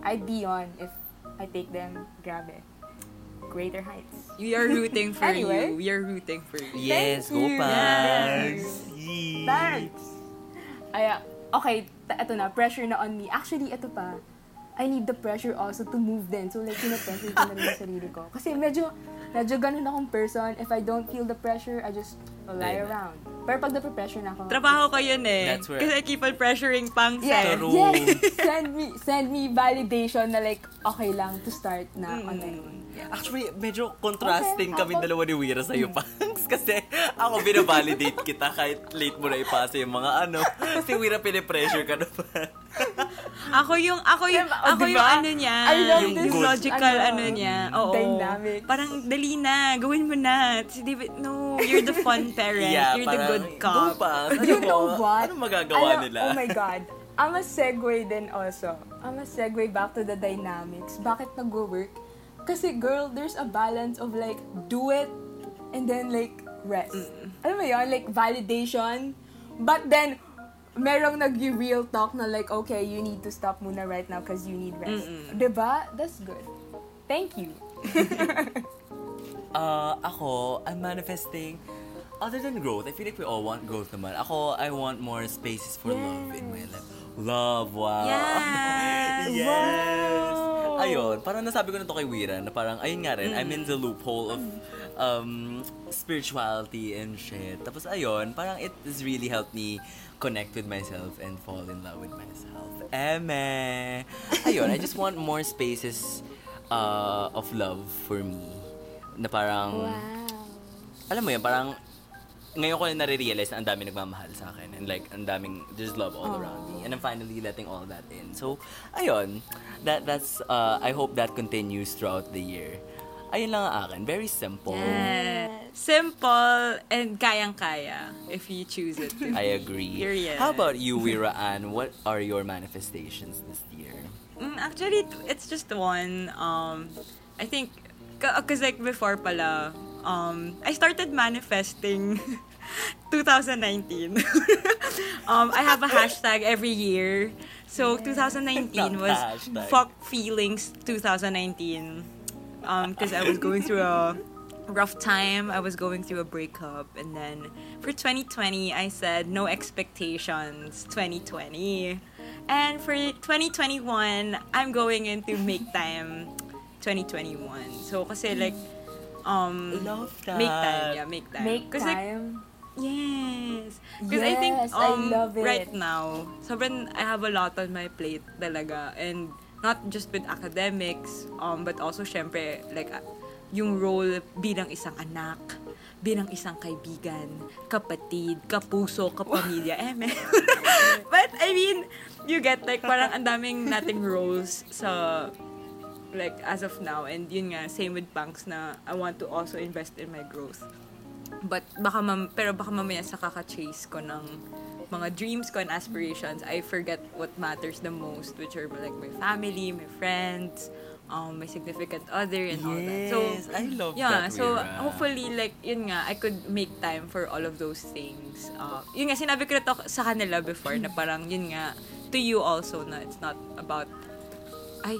I'd be on if I take them, grabe. greater heights. We are rooting for (laughs) Anyway. you. We are rooting for you. Yes, go you. Pangs! Yee. Thanks! Ay, ah, okay, eto na, pressure na on me. Actually, eto pa, I need the pressure also to move din. So, like, pina-pressure ko na rin yung sarili ko. Kasi medyo, medyo ganun akong person. If I don't feel the pressure, I just lie Ayun. around. Pero pag na-pressure na ako, Trabaho ko yun eh. That's where- Kasi I keep on pressuring pang Yeah, True. yes. Send me, send me validation na like, okay lang to start na on my own. Actually, medyo contrasting Okay, kami ako- dalawa ni Wira sa'yo, Pangs. (laughs) Kasi ako binavalidate kita kahit late mo na ipasa yung mga ano. Si Wira pinipressure ka naman. (laughs) Ako yung, ako yung, Diba? Oh, ako diba? yung ano niya. I love Yung good. logical ano, ano, niya. Oo. dynamics. Parang dali na. Gawin mo na. Si David, no, you're the fun (laughs) parent. Yeah, you're the parang, good Go, cop. Pangs. Ano You know what? Ano magagawa Alam- nila? Oh my God. I'm a segue din also. I'm a segue back to the dynamics. Bakit nag-work? Kasi girl, there's a balance of like, do it, and then like, rest. Alam mo yun? Like, validation. But then, merong nag-real talk na like, okay, you need to stop muna right now because you need rest. Diba? That's good. Thank you. (laughs) Uh, ako, I'm manifesting, other than growth, I feel like we all want growth naman. Ako, I want more spaces for love in my life. Love, wow. Yes! (laughs) yes! Ayun, parang nasabi ko na to kay Wira, na parang, ayun nga rin, I'm in the loophole of um, spirituality and shit. Tapos ayun, parang it has really helped me connect with myself and fall in love with myself. Eme! Ayun, I just want more spaces uh, of love for me. Na parang, alam mo yun, parang ngayon ko na nare-realize na ang dami nagmamahal sa akin and like ang daming there's love all around me and I'm finally letting all that in. So, ayun. That that's uh, I hope that continues throughout the year. Ayun lang ang akin. Very simple. Yes. Simple and kayang-kaya if you choose it. (laughs) I agree. Period. How about you, Wira Ann? What are your manifestations this year? Mm, actually, it's just one. Um, I think, because like before pala, um, I started manifesting (laughs) 2019. (laughs) um, I have a hashtag every year. So 2019 was Hashtag. fuck feelings 2019. Um, because I was going through a rough time. I was going through a breakup, and then for 2020, I said no expectations. 2020. And for 2021, I'm going into make time 2021. So, kasi like, um, Love that. make time, yeah, make time. Make 'Cause, like, time. Yes. Because I think Yes, I um, love it. right now, sobrang I have a lot on my plate talaga. And not just with academics, um, but also syempre, like, uh, yung role bilang isang anak, bilang isang kaibigan, kapatid, kapuso, kapamilya, (laughs) eh, man. (laughs) but, I mean, you get, like, parang ang daming nating roles sa, like, as of now. And yun nga, same with Punks na I want to also invest in my growth. But baka mam pero baka mamaya sa kaka-chase ko ng mga dreams ko and aspirations, I forget what matters the most, which are like my family, my friends, um, my significant other, and all that. So, Yes, I love yeah, that, so Wira. hopefully, like, yun nga, I could make time for all of those things. Uh, yun nga, sinabi ko na to sa kanila before, na parang, yun nga, to you also, na it's not about, ay,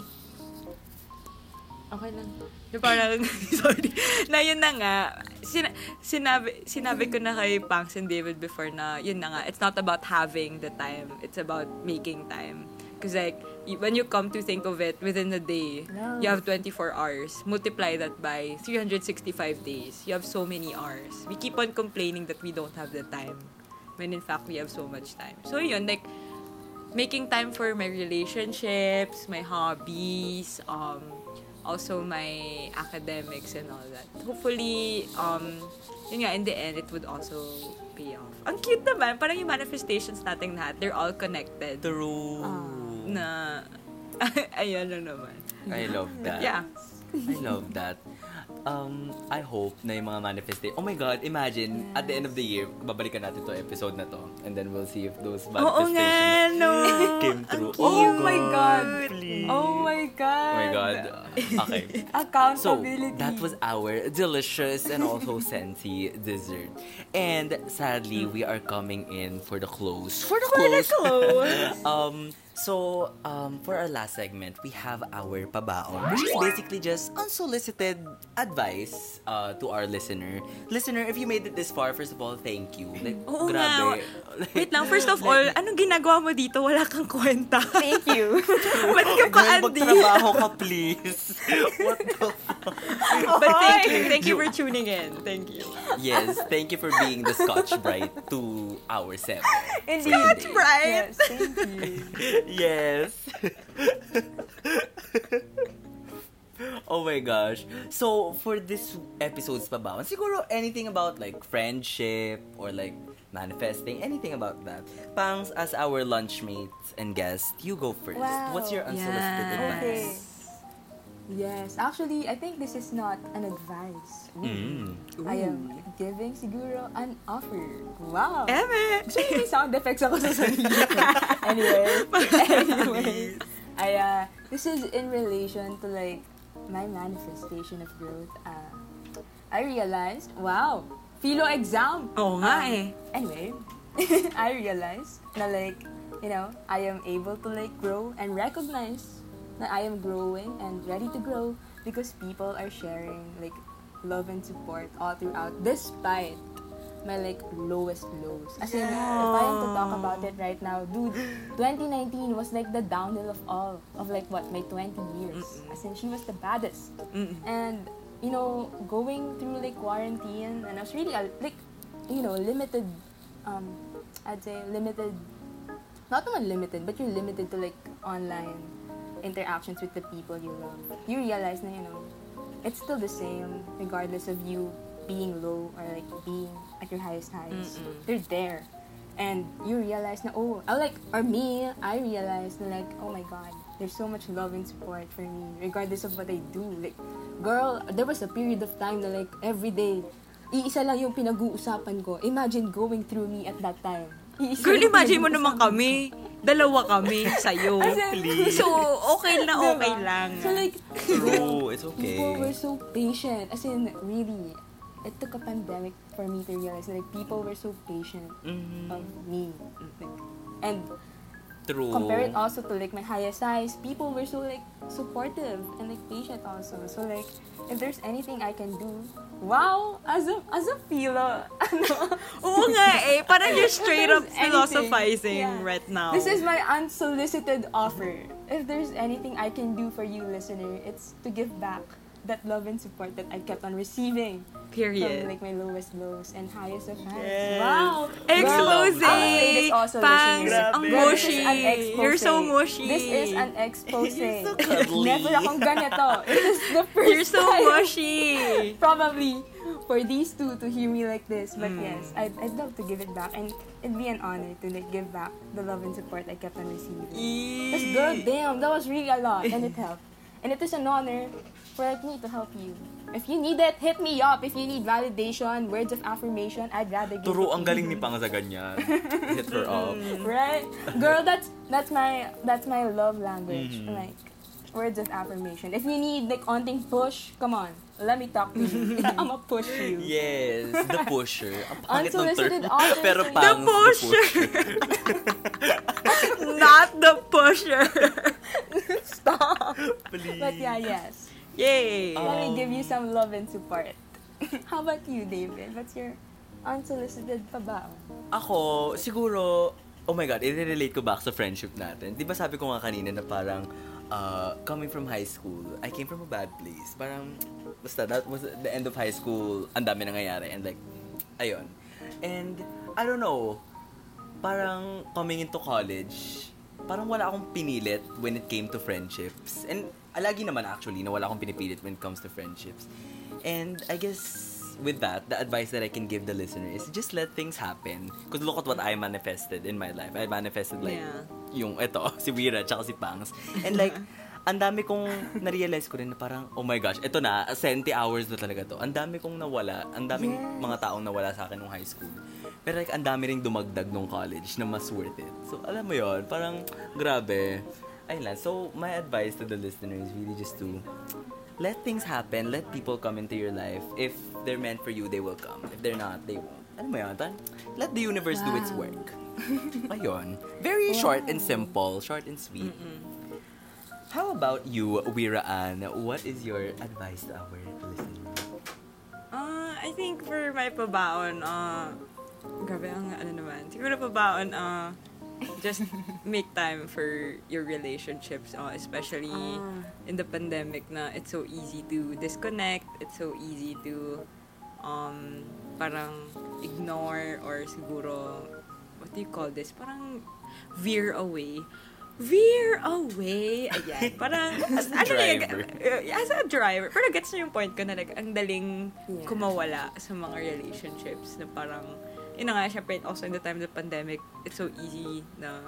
Okay lang. Na parang, (laughs) sorry, na yun na nga, sina- sinabi, sinabi ko na kay Pangs and David before na, yun na nga, it's not about having the time, it's about making time. Because like, when you come to think of it, within a day, Love. you have 24 hours. Multiply that by 365 days. You have so many hours. We keep on complaining that we don't have the time. When in fact, we have so much time. So yun, like, making time for my relationships, my hobbies, um, also my academics and all that. Hopefully, um, yun nga, in the end, it would also pay off. Ang cute naman, parang yung manifestations natin lahat, they're all connected. True. Na, (laughs) ayun lang naman. I love that. Yeah. I love that. Um, I hope na yung mga manifestation. Oh my God, imagine, at the end of the year, babalikan natin to episode na to. And then we'll see if those Oo manifestations nga, no. (laughs) came true. Oh my God. please. Oh my God. Oh my God. (laughs) Okay. So, Accountability. that was our delicious and also (laughs) scenty dessert. And sadly, we are coming in for the close. For the close. um, So, um, for our last segment, we have our pabaon, which is basically just unsolicited advice uh, to our listener. Listener, if you made it this far, first of all, thank you. Like, Oo grabe. nga. Wait lang, first of (laughs) all, anong ginagawa mo dito? Wala kang kwenta. Thank you. (laughs) Ba't ka pa, Girl, Andy? magtrabaho ka, please. (laughs) What the fuck? But thank you. Thank you for tuning in. Thank you. Yes, thank you for being the Scotch Brite to our seven. Indeed. Scotch Brite! Yes, thank you. yes. (laughs) oh my gosh. So, for this episode's pabaon, siguro anything about like friendship or like manifesting, anything about that. Pangs, as our lunchmates and guest, you go first. Wow. What's your unsolicited Yes. advice? Okay. Yes, actually, I think this is not an advice. Mm. I am giving siguro an offer. Wow. Eme! Gusto may sound effects ako sa sarili ko. (laughs) anyway, anyway, I, uh, this is in relation to like my manifestation of growth. Uh, I realized, wow, philo exam. Oo nga Um, eh. Anyway, (laughs) I realized na like, you know, I am able to like grow and recognize that I am growing and ready to grow because people are sharing like love and support all throughout despite my like lowest lows. As in, if I am to talk about it right now, dude, 2019 was like the downhill of all of like what my 20 years. As in, she was the baddest. And you know, going through like quarantine, and I was really uh, like, you know, limited. Um, I'd say limited. Not naman limited, but you're limited to like online interactions with the people you love. You realize na you know, it's still the same regardless of you being low or like being at your highest highs. They're there. And you realize na, oh, I like, or me, I realized na like, oh my God, there's so much love and support for me, regardless of what I do. Like, girl, there was a period of time na like, every day, iisa lang yung pinag-uusapan ko. Imagine going through me at that time. Iisa Girl, imagine mo naman kami. Dalawa kami sa'yo. As in, Please. So, okay na Diba? okay lang. So like, True, it's people were okay. so patient. As in, really, it took a pandemic for me to realize that like, people were so patient Mhm. of me. Like, and True. compare it also to like my highest size. people were so like supportive and like patient also. So like, if there's anything I can do, wow, as a as a philo, (laughs) ano, Oo nga eh. Parang you're straight up If there's anything, philosophizing yeah. right now. This is my unsolicited offer. If there's anything I can do for you, listener, it's to give back that love and support that I kept on receiving Period. from like my lowest lows and highest of highs. Yes. Wow! Expose! Girl, I'll say also, Pangs, listeners. ang Girl, mushy. You're so mushy. This is an expose. (laughs) You're so cuddly. Never akong ganito. (laughs) This is the first You're so time. mushy. (laughs) Probably for these two to hear me like this. But Mm. yes, I'd, I'd love to give it back. And it'd be an honor to like give back the love and support I kept on receiving. Because girl, damn, that was really a lot. And it helped. And it is an honor for like me to help you. If you need it, hit me up. If you need validation, words of affirmation, I'd rather give Turo, ang galing you. ni Pang sa ganyan. (laughs) Hit her up. right girl that's that's my that's my love language Mhm. like words of affirmation if you need like onting push come on let me talk to you (laughs) i'ma push you Yes, the (laughs) pusher. Ang pangit ng Unsolicited term. offers. Pero The pusher. Not the pusher. Stop (laughs) Please. but yeah yes Yay. Oh. let me give you some love and support (laughs) how about you david what's your unsolicited pa ba Ako, siguro, oh my God, i-relate ko back sa friendship natin. Di ba sabi ko nga kanina na parang, uh, coming from high school, I came from a bad place. Parang, basta, that was the end of high school, ang dami nangyayari. And like, ayun. And, I don't know, parang coming into college, parang wala akong pinilit when it came to friendships. And ah, lagi naman actually na wala akong pinipilit when it comes to friendships. And I guess with that, the advice that I can give the listener is just let things happen. Because look at what I manifested in my life. I manifested like Yeah. yung ito, (laughs) si Wira tsaka si Pangs. And (laughs) like, ang dami kong na-realize ko rin na parang, oh my gosh, ito na, 70 hours na talaga to. Ang dami kong nawala, ang daming Yes. mga taong nawala sa akin nung high school. Pero like, ang dami ring dumagdag nung college na mas worth it. So, alam mo yon parang, grabe. Ayun lang. So, my advice to the listener is really just to let things happen. Let people come into your life. If they're meant for you, they will come. If they're not, they won't. Ano mo yun? Parang, let the universe do its Wow. work. (laughs) Ayun. Very short and simple. Short and sweet. How about you, Wiraan? What is your advice to our listeners? Uh, I think for my pabaon, uh, grabe ang ano naman. Siguro pabaon, uh, just make time for your relationships, uh, especially in the pandemic na it's so easy to disconnect, it's so easy to um, parang ignore or siguro, what do you call this? Parang veer away. Veer away. Ayan. (laughs) Parang, as, ano Driver. uh, as a driver, pero gets na yung point ko na like, ang daling Yeah. kumawala sa mga relationships na parang, yun na nga, syempre, also in the time of the pandemic, it's so easy na,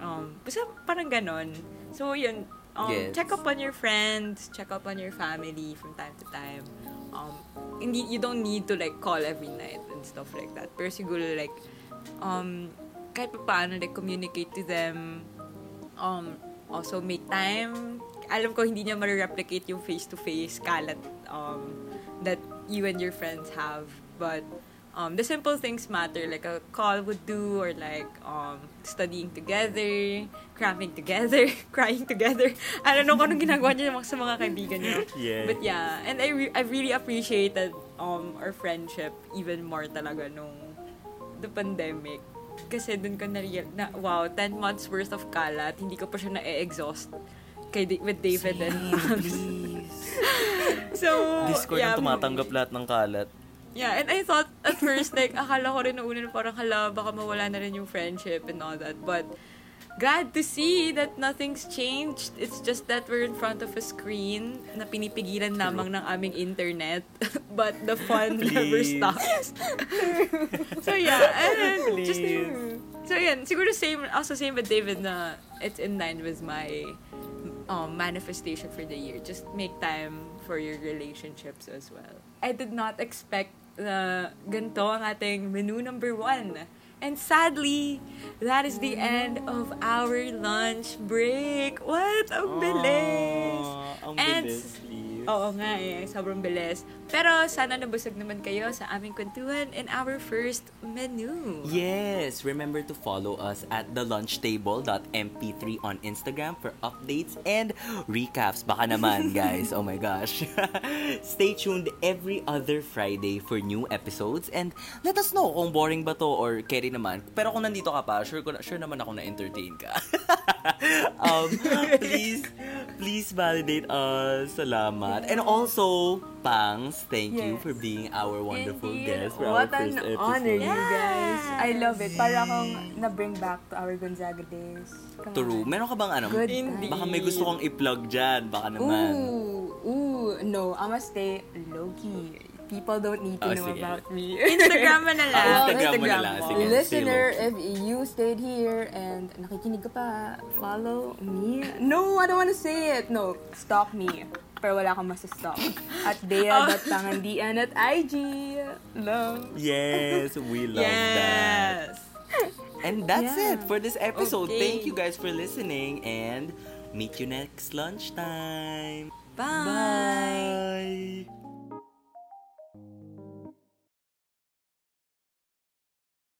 um, basta parang ganon. So, yun, um, Yes. check up on your friends, check up on your family from time to time. Um, hindi, you don't need to like call every night and stuff like that. Pero siguro like, um, kahit pa paano, like, communicate to them, um, also make time. Alam ko hindi niya ma-replicate yung face-to-face kalat um, that you and your friends have. But um, the simple things matter. Like a call would do or like um, studying together, cramming together, (laughs) crying together. I don't know kung anong ginagawa niya sa mga kaibigan niyo. Yes. But yeah, and I, re- I really appreciated um, our friendship even more talaga nung the pandemic. Kasi dun ko na, na wow, 10 months worth of kalat, hindi ko pa siya na-exhaust kay, with David and Please. (laughs) So, Discord yeah, ang tumatanggap lahat ng kalat. Yeah, and I thought at first, like, akala ko rin una na parang, hala, baka mawala na rin yung friendship and all that. But, glad to see that nothing's changed. It's just that we're in front of a screen na pinipigilan lamang ng aming internet. (laughs) But the fun never Please. stops. (laughs) so, yeah. And just, Please. so, yan. Siguro same, also same with David na it's in line with my um, manifestation for the year. Just make time for your relationships as well. I did not expect na ganito ang ating menu number one. And sadly, that is the end of our lunch break. What? Ang bilis! Aw, ang And- bilis. Oo nga eh, sobrang bilis. Pero sana nabusog naman kayo sa aming kwentuhan in our first menu. Yes, remember to follow us at thelunchtable.mp3 on Instagram for updates and recaps. Baka naman, (laughs) guys. Oh my gosh. (laughs) Stay tuned every other Friday for new episodes and let us know kung boring ba to or carry naman. Pero kung nandito ka pa, sure, ko na, sure naman ako na-entertain ka. (laughs) um, please, please validate us. Salamat. And also, Pangs, thank you Yes. for being our wonderful Indeed. guest for What our an first episode. honor, you guys. I Yes. love it. Para akong na-bring back to our Gonzaga days. Come True. on. Meron ka bang ano? Good Indeed. Baka may gusto kong i-plug dyan. Baka naman. Ooh, ooh, no. I'ma stay low-key. People don't need to Oh, know sige. about me. (laughs) Instagram mo na lang. Ah, Instagram mo na lang. Sige. Listener, if you stayed here and nakikinig ka pa, follow me. No, I don't wanna say it. No, stalk me. Pero wala kang masastop. At Dea.Pangandian at IG. Love. Yes, we love that. Yes. And that's Yeah. it for this episode. Okay. Thank you guys for listening and meet you next lunchtime. Bye.